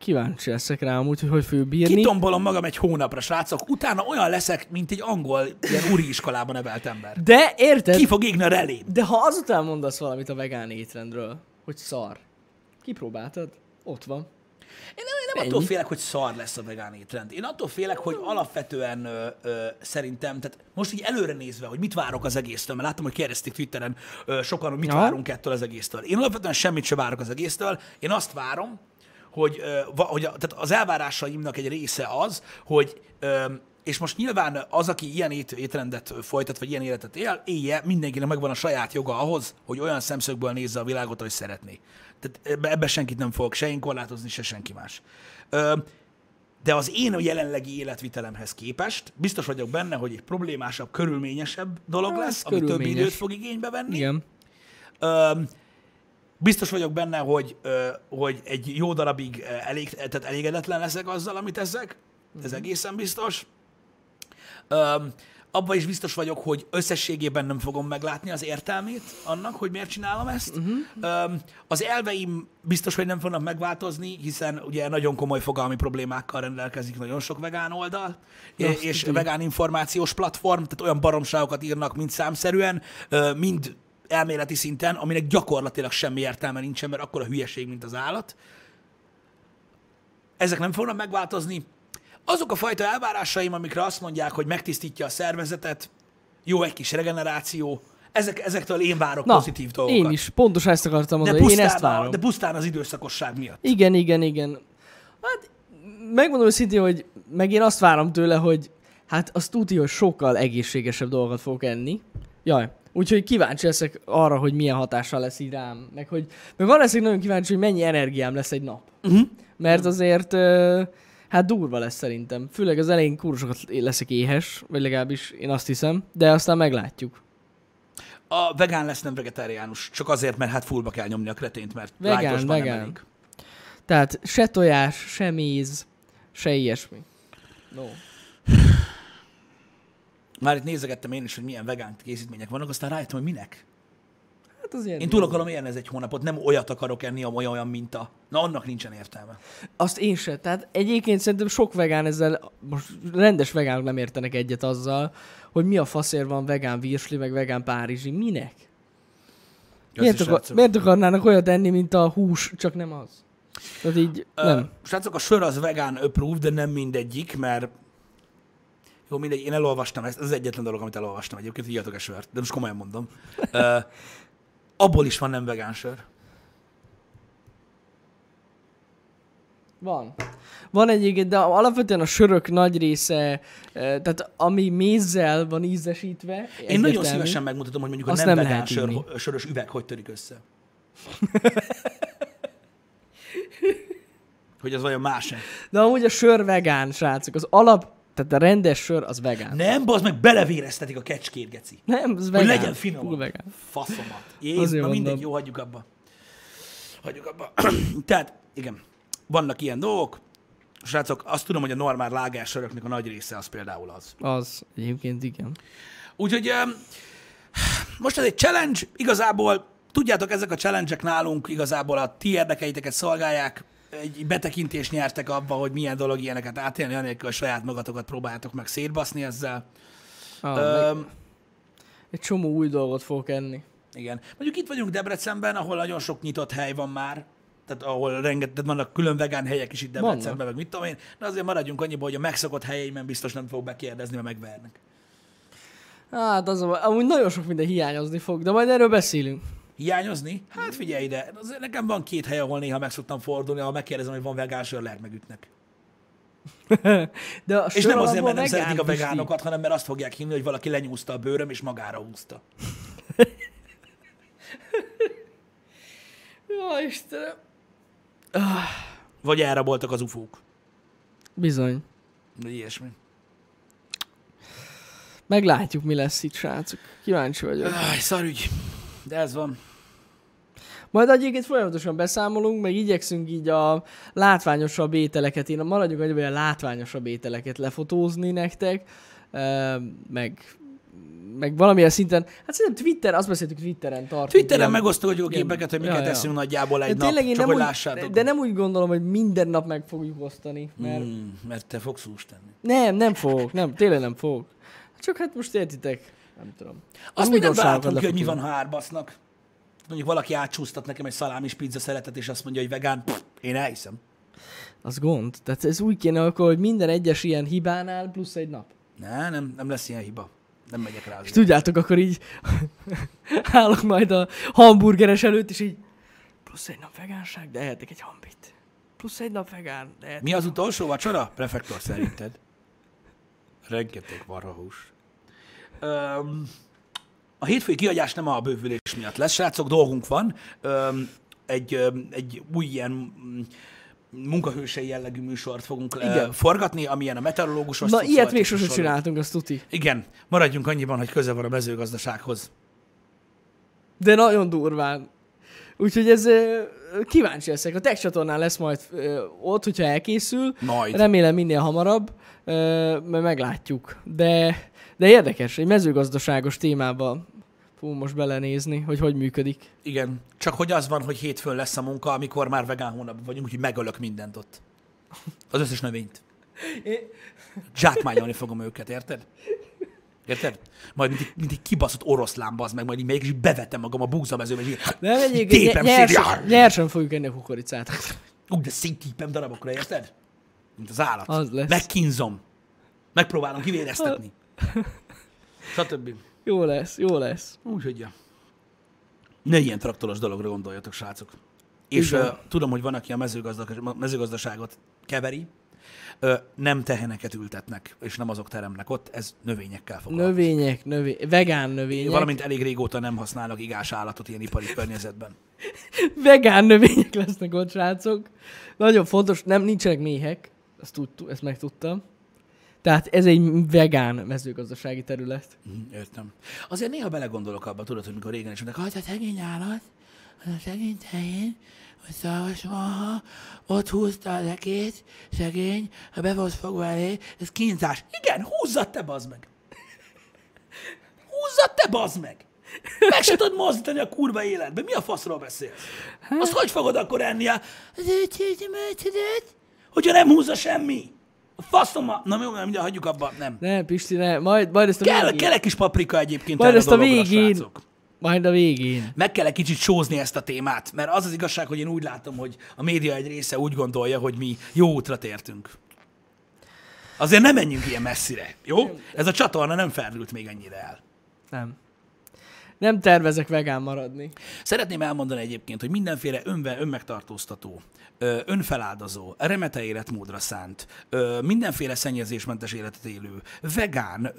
Kíváncsi leszek rá amúgy, hogy hogy fogjuk bírni. Kitombolom magam egy hónapra, srácok, utána olyan leszek, mint egy angol, ilyen úri iskolában nevelt ember. De érted? Ki fog égni a relém? De ha azután mondasz valamit a vegán étrendről, hogy szar, kipróbáltad? Ott van. Én nem, én nem Ennyi. attól félek, hogy szar lesz a vegán étrend. Én attól félek, hogy alapvetően ö, ö, szerintem, tehát most így előre nézve, hogy mit várok az egésztől, mert látom, hogy kérdezték Twitteren ö, sokan, hogy mit Aha. várunk ettől az egésztől. Én alapvetően semmit sem várok az egésztől. Én azt várom, hogy, hogy tehát az elvárásaimnak egy része az, hogy és most nyilván az, aki ilyen ét, étrendet folytat, vagy ilyen életet él, élje, mindenkinek megvan a saját joga ahhoz, hogy olyan szemszögből nézze a világot, ahogy szeretné. Tehát ebbe, senkit nem fogok se én korlátozni, se senki más. De az én jelenlegi életvitelemhez képest biztos vagyok benne, hogy egy problémásabb, körülményesebb dolog Hát, lesz, ami több időt fog igénybe venni. Igen. Biztos vagyok benne, hogy, hogy egy jó darabig elég, tehát elégedetlen leszek azzal, amit ezek. Ez egészen biztos. Ö, abban is biztos vagyok, hogy összességében nem fogom meglátni az értelmét annak, hogy miért csinálom ezt. Uh-huh. Az elveim biztos, hogy nem fognak megváltozni, hiszen ugye nagyon komoly fogalmi problémákkal rendelkezik nagyon sok vegán oldal, azt és tudjuk. vegán információs platform, tehát olyan baromságokat írnak mind számszerűen, mind elméleti szinten, aminek gyakorlatilag semmi értelme nincsen, mert akkor a hülyeség, mint az állat. ezek nem fognak megváltozni. Azok a fajta elvárásaim, amikre azt mondják, hogy megtisztítja a szervezetet, jó egy kis regeneráció, ezek, ezektől én várok Na, pozitív dolgokat. én is, pontosan ezt akartam De mondani, én pusztán, ezt a, várom. de pusztán az időszakosság miatt. Igen, igen, igen. Hát megmondom őszintén, hogy meg én azt várom tőle, hogy hát azt tudja, hogy sokkal egészségesebb dolgokat fogok enni. Jaj, úgyhogy kíváncsi leszek arra, hogy milyen hatással lesz így rám. Meg, hogy, meg van leszek nagyon kíváncsi, hogy mennyi energiám lesz egy nap. Uh-huh. Mert azért, hát durva lesz szerintem. Főleg az elején kursokat leszek éhes, vagy legalábbis én azt hiszem, de aztán meglátjuk. A vegán lesz, nem vegetáriánus. Csak azért, mert hát fullba kell nyomni a kretént, mert Vegán, lájtosban nem vegán. elég. Tehát se tojás, se méz, se ilyesmi. No. Már itt nézegettem én is, hogy milyen vegán készítmények vannak, aztán rájöttem, hogy minek. Hát az ilyen Én túl akarom élni ez egy hónapot, nem olyat akarok enni, ami olyan minta. Na, annak nincsen értelme. Azt én se. Tehát egyébként szerintem sok vegán ezzel, most rendes vegánok nem értenek egyet azzal, hogy mi a faszért van vegán virsli, meg vegán párizsi. Minek? Miért, akar, srácok. miért akarnának olyat enni, mint a hús, csak nem az? Tehát így, Ö, nem. Srácok, a sör az vegán approved, de nem mindegyik, mert jó, mindegy, én elolvastam ezt, ez az egyetlen dolog, amit elolvastam egyébként, hogy írjatok a sört, de most komolyan mondom. Uh, abból is van nem vegán sör. Van. Van egyébként, de alapvetően a sörök nagy része, eh, tehát ami mézzel van ízesítve, Én nagyon egyértelmű. szívesen megmutatom, hogy mondjuk a nem, nem vegán sör, inni. sörös üveg hogy törik össze. hogy az vajon más -e. De amúgy a sör vegán, srácok. Az alap, tehát a rendes sör, az vegán. Nem, az meg belevéreztetik a kecskét, geci. Nem, az Hogy vegán. legyen finom. Full vegán. Faszomat. Jézus, na mindegy, mondom. jó, hagyjuk abba. Hagyjuk abba. Tehát, igen, vannak ilyen dolgok. Srácok, azt tudom, hogy a normál lágássöröknek a nagy része az például az. Az egyébként igen. Úgyhogy most ez egy challenge, igazából tudjátok, ezek a challenge nálunk igazából a ti érdekeiteket szolgálják, egy betekintést nyertek abba, hogy milyen dolog ilyeneket átélni, anélkül, hogy saját magatokat próbáltok meg szétbaszni ezzel. Ah, meg Öm, egy csomó új dolgot fogok enni. Igen. Mondjuk itt vagyunk Debrecenben, ahol nagyon sok nyitott hely van már, tehát ahol rengeteg, vannak külön vegán helyek is itt Debrecenben, Vannak. meg mit tudom én, de azért maradjunk annyiból, hogy a megszokott helyeimen biztos nem fogok bekérdezni, mert megvernek. Hát az a, amúgy nagyon sok minden hiányozni fog, de majd erről beszélünk. Hiányozni? Hát figyelj ide, azért nekem van két hely, ahol néha meg szoktam fordulni, ahol megkérdezem, hogy van vegán sör, lehet megütnek. De a És nem azért, mert nem szeretik a vegánokat, hanem mert azt fogják hinni, hogy valaki lenyúzta a bőröm, és magára húzta. Ja, Istenem. Vagy elraboltak az ufók. Bizony. Ilyesmi. Meglátjuk, mi lesz itt, srácok. Kíváncsi vagyok. Áj, szarügy. De ez van. Majd egyébként folyamatosan beszámolunk, meg igyekszünk így a látványosabb ételeket, én maradjunk annyiban, hogy a látványosabb ételeket lefotózni nektek, meg, meg valamilyen szinten, hát szerintem Twitter, azt beszéltük Twitteren tartunk. Twitteren megosztjuk a igen. képeket, hogy Ja, miket ja. eszünk nagyjából egy de nap, tényleg én csak nem hogy úgy, lássátok. de nem úgy gondolom, hogy minden nap meg fogjuk osztani, mert Mm, mert te fogsz húst tenni. nem, nem fogok, nem, tényleg nem fogok. Csak hát most értitek, nem tudom. Azt még nem ki, hogy mi van, ha árbasznak. Mondjuk valaki átsúsztat nekem egy szalámis pizza szeretet, és azt mondja, hogy vegán, Pff, én elhiszem. Az gond. Tehát ez úgy kéne akkor, hogy minden egyes ilyen hibánál plusz egy nap. Ne, nem, nem lesz ilyen hiba. Nem megyek rá És tudjátok, akkor így állok majd a hamburgeres előtt, és így plusz egy nap vegánság, de ehetek egy hambit. Plusz egy nap vegán, de. Mi az utolsó vacsora? Prefektor szerinted. Rengeteg varrahús. Öm, a hétfői kiadás nem a bővülés miatt lesz, srácok, dolgunk van. Öm, egy, öm, egy új ilyen mm, munkahősei jellegű műsort fogunk Igen. Forgatni, amilyen a meteorológusos Na, ilyet még hasonló. csináltunk, azt tuti. Igen, maradjunk annyiban, hogy köze van a mezőgazdasághoz. De nagyon durván. Úgyhogy ez kíváncsi leszek. A Tech csatornán lesz majd ott, hogyha elkészül. Majd. Remélem minél hamarabb, mert meglátjuk. De, de érdekes, egy mezőgazdaságos témába fogunk most belenézni, hogy hogy működik. Igen, csak hogy az van, hogy hétfőn lesz a munka, amikor már vegán hónapban vagyunk, úgyhogy megölök mindent ott. Az összes növényt. Zsákmányolni fogom őket, érted? Érted? Majd mint egy, mint egy kibaszott oroszlán, bazd meg, majd így mégis bevetem magam a búzamezőbe, és így Nem egyébként tépem ny- szét, nyersen, nyersen fogjuk enni a kukoricát. Úgy, de széttípem darabokra, érted? mint az állat. Az lesz. Megkínzom. Megpróbálom kivéreztetni. Stb. Jó lesz, jó lesz. Úgyhogy, ja. Ne ilyen traktoros dologra gondoljatok, srácok. És Igen. uh, tudom, hogy van, aki a mezőgazdaságot keveri, uh, nem teheneket ültetnek, és nem azok teremnek ott, ez növényekkel foglalkozik. Növények, növény, vegán növények. Valamint elég régóta nem használnak igás állatot ilyen ipari környezetben. Vegán növények lesznek ott, srácok. Nagyon fontos, nem nincsenek méhek, ezt, tudtuk, ezt megtudtam. Tehát ez egy vegán mezőgazdasági terület. Mhm, Értem. Azért néha belegondolok abba, tudod, hogy mikor régen is mondták, hogy a szegény állat, az a szegény tehén, hogy szarvas maha, ott húzta a lekét, szegény, ha be volt fogva elé, ez kínzás. Igen, húzzad te, bazd meg! Húzzad te, bazd meg! Meg se tudod mozdítani a kurva életbe. Mi a faszról beszélsz? Azt hogy fogod akkor enni a... Hogyha nem húzza semmi? A faszom a... Na jó, nem, mindjárt hagyjuk abba. Nem. Nem, Pisti, ne, majd, majd ezt a Kell, végén. kell egy kis paprika egyébként Majd ezt a dologra, végén. srácok. Majd a végén. Meg kell egy kicsit sózni ezt a témát, mert az az igazság, hogy én úgy látom, hogy a média egy része úgy gondolja, hogy mi jó útra tértünk. Azért nem menjünk ilyen messzire, jó? Ez a csatorna nem felült még ennyire el. Nem. Nem tervezek vegán maradni. Szeretném elmondani egyébként, hogy mindenféle önve, önmegtartóztató, önfeláldozó, remete életmódra szánt, mindenféle szennyezésmentes életet élő, vegán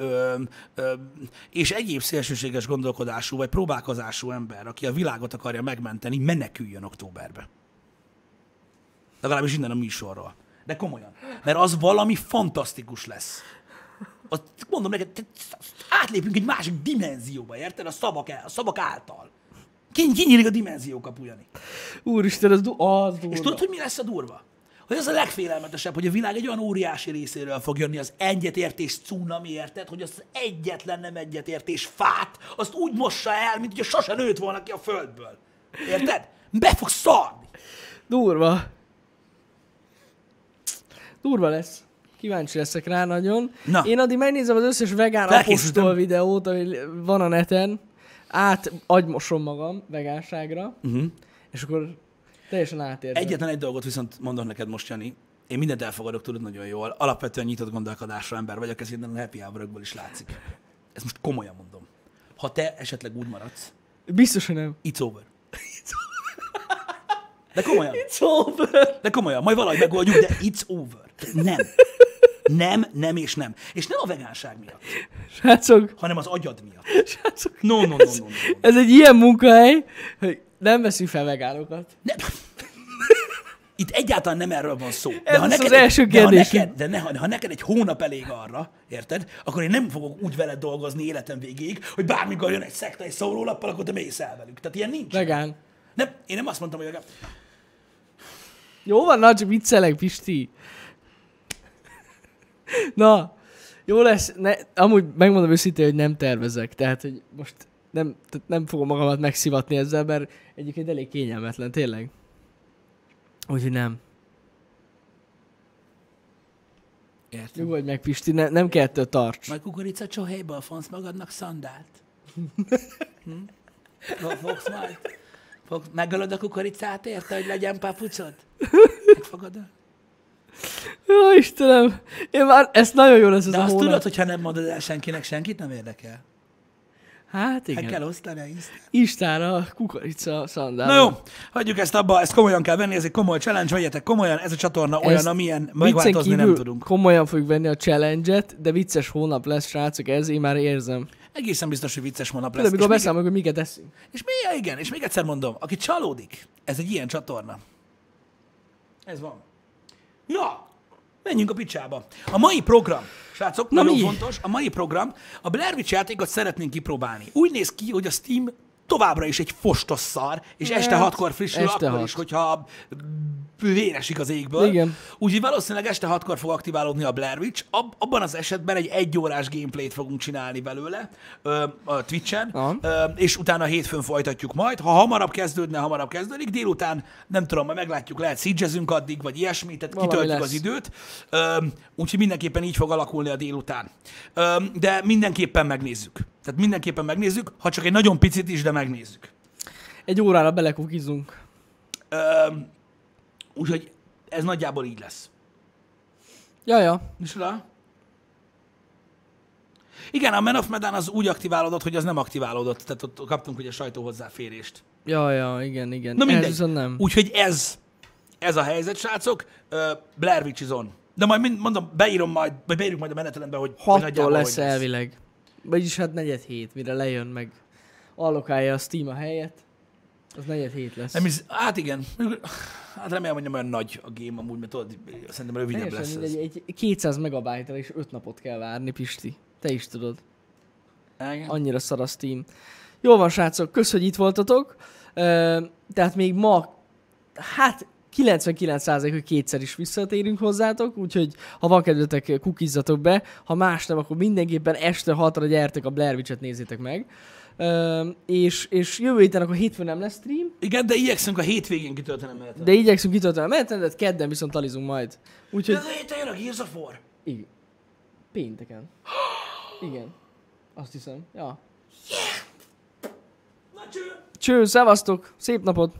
és egyéb szélsőséges gondolkodású vagy próbálkozású ember, aki a világot akarja megmenteni, meneküljön októberbe. Legalábbis innen a műsorról. De komolyan. Mert az valami fantasztikus lesz. Azt mondom neked, te- átlépünk egy másik dimenzióba, érted? A szavak, el, a szavak által. Kin- Kinyílik a dimenzió kapu, Jani. Úristen, az, du- az durva. És tudod, hogy mi lesz a durva? Hogy az a legfélelmetesebb, hogy a világ egy olyan óriási részéről fog jönni az egyetértés cunami, érted? Hogy az egyetlen nem egyetértés fát, azt úgy mossa el, mint hogyha sose nőtt volna ki a földből. Érted? Be fog szarni. Durva. Durva lesz. Kíváncsi leszek rá nagyon. Na. Én addig megnézem az összes vegán Felkészültem. apostol videót, ami van a neten. Át agymosom magam vegánságra. Uh-huh. És akkor teljesen átérzem. Egyetlen egy dolgot viszont mondok neked most, Jani. Én mindent elfogadok, tudod nagyon jól. Alapvetően nyitott gondolkodású ember vagyok, ez innen a happy hour is látszik. Ezt most komolyan mondom. Ha te esetleg úgy maradsz, Biztos, hogy nem. it's over. De komolyan. Szóval. De komolyan, majd valahogy megoldjuk, de it's over. Nem. Nem, nem és nem. És nem a vegánság miatt, Srácok, hanem az agyad miatt. srácok. No, no, no, no, no. no. Ez egy ilyen munkahely, hogy nem veszünk fel vegánokat. Ne. Itt egyáltalán nem erről van szó. De Ez ha neked, az első de ha neked, de ne, ha, neked egy hónap elég arra, érted? Akkor én nem fogok úgy veled dolgozni életem végéig, hogy bármikor jön egy szekta egy szórólappal, akkor te mész el velük. Tehát ilyen nincs. Vegán. Nem, én nem azt mondtam, hogy vegán. Jó van, na, csak viccelek, Pisti. Na, jó lesz. Ne, amúgy megmondom őszintén, hogy nem tervezek. Tehát, hogy most nem, tehát nem fogom magamat megszivatni ezzel, mert egyébként elég kényelmetlen, tényleg. Úgyhogy nem. Értem. Nyugodj meg, Pisti, ne, nem kell ettől tarts. Majd kukorica csohéból fonsz magadnak szandált. Hm? Fog- Fogsz majd? Fog, megölöd a kukoricát érte, hogy legyen papucod? Megfogod? Jó, Istenem, én már, ezt nagyon jó lesz ez De a azt hónap. tudod, hogyha nem mondod el senkinek, senkit nem érdekel. Hát Meg igen. kell osztani a Instán. Istára kukorica szandál. Na jó, hagyjuk ezt abba, ezt komolyan kell venni, ez egy komoly challenge, vegyetek komolyan, ez a csatorna olyan, Ezt amilyen Viccen megváltozni nem tudunk. komolyan fogjuk venni a challenge-et, de vicces hónap lesz, srácok, ez én már érzem. Egészen biztos, hogy vicces hónap lesz. Tudod, És amikor még, hogy miket eszünk. és még, igen, és még egyszer mondom, aki csalódik, ez egy ilyen csatorna. Ez van. Na, menjünk a picsába. A mai program, srácok, Na nagyon mi? fontos, a mai program, a Blair Witch játékot szeretnénk kipróbálni. Úgy néz ki, hogy a Steam továbbra is egy fostos szar, és este Hát, hatkor frissül, este akkor hat. is, hogyha véresik az égből. Igen. Úgyhogy valószínűleg este hatkor fog aktiválódni a Blair Witch. Ab, abban az esetben egy egyórás gameplayt fogunk csinálni belőle ö, a Twitch-en, Aha. ö, és utána hétfőn folytatjuk majd. Ha hamarabb kezdődne, hamarabb kezdődik. Délután, nem tudom, majd meglátjuk, lehet siege addig, vagy ilyesmi, tehát Valami kitöltjük lesz. az időt. Ö, úgyhogy mindenképpen így fog alakulni a délután. Ö, de mindenképpen megnézzük. Tehát mindenképpen megnézzük, ha csak egy nagyon picit is, de megnézzük. Egy órára belekukizunk. Úgyhogy ez nagyjából így lesz. Ja, ja. Micsoda? Igen, a Man of Medan az úgy aktiválódott, hogy az nem aktiválódott, tehát ott kaptunk ugye sajtó hozzáférést. Ja, ja, igen, igen. Na mindegy. Ez nem. Úgyhogy ez, ez a helyzet, srácok. Blair Witch is on. De majd mind, mondom, beírom majd, vagy beírjuk majd a menetelembe, hogy hogy Hattól nagyjából lesz hogy elvileg. Vagyis hát negyed hét, mire lejön meg. Allokálja a Steam a helyet. Az negyed hét lesz. Nem is, hát igen. Hát remélem, hogy nem olyan nagy a game amúgy, mert tudod, szerintem rövidebb lesz Teljesen ez. mindegy, egy 200 megabájtra és 5 napot kell várni, Pisti. Te is tudod. Igen. Annyira szar a Steam. Jó van, srácok, kösz, hogy itt voltatok. Ö, Tehát még ma, hát 99% hogy kétszer is visszatérünk hozzátok, úgyhogy ha van kedvetek, kukizzatok be. Ha más nem, akkor mindenképpen este 6-ra gyertek a Blair Witch-et nézzétek meg. Ö, és, és jövő héten akkor hétfőn nem lesz stream, Igen, de igyekszünk a hétvégén kitölteni a menetet. de igyekszünk kitölteni a menetendet, kedden viszont talizunk majd. Úgyhogy... De héten jön a Gears of War. Igen. Pénteken. Igen. Azt hiszem. Ja. Na cső! Cső, szevasztok! Szép napot!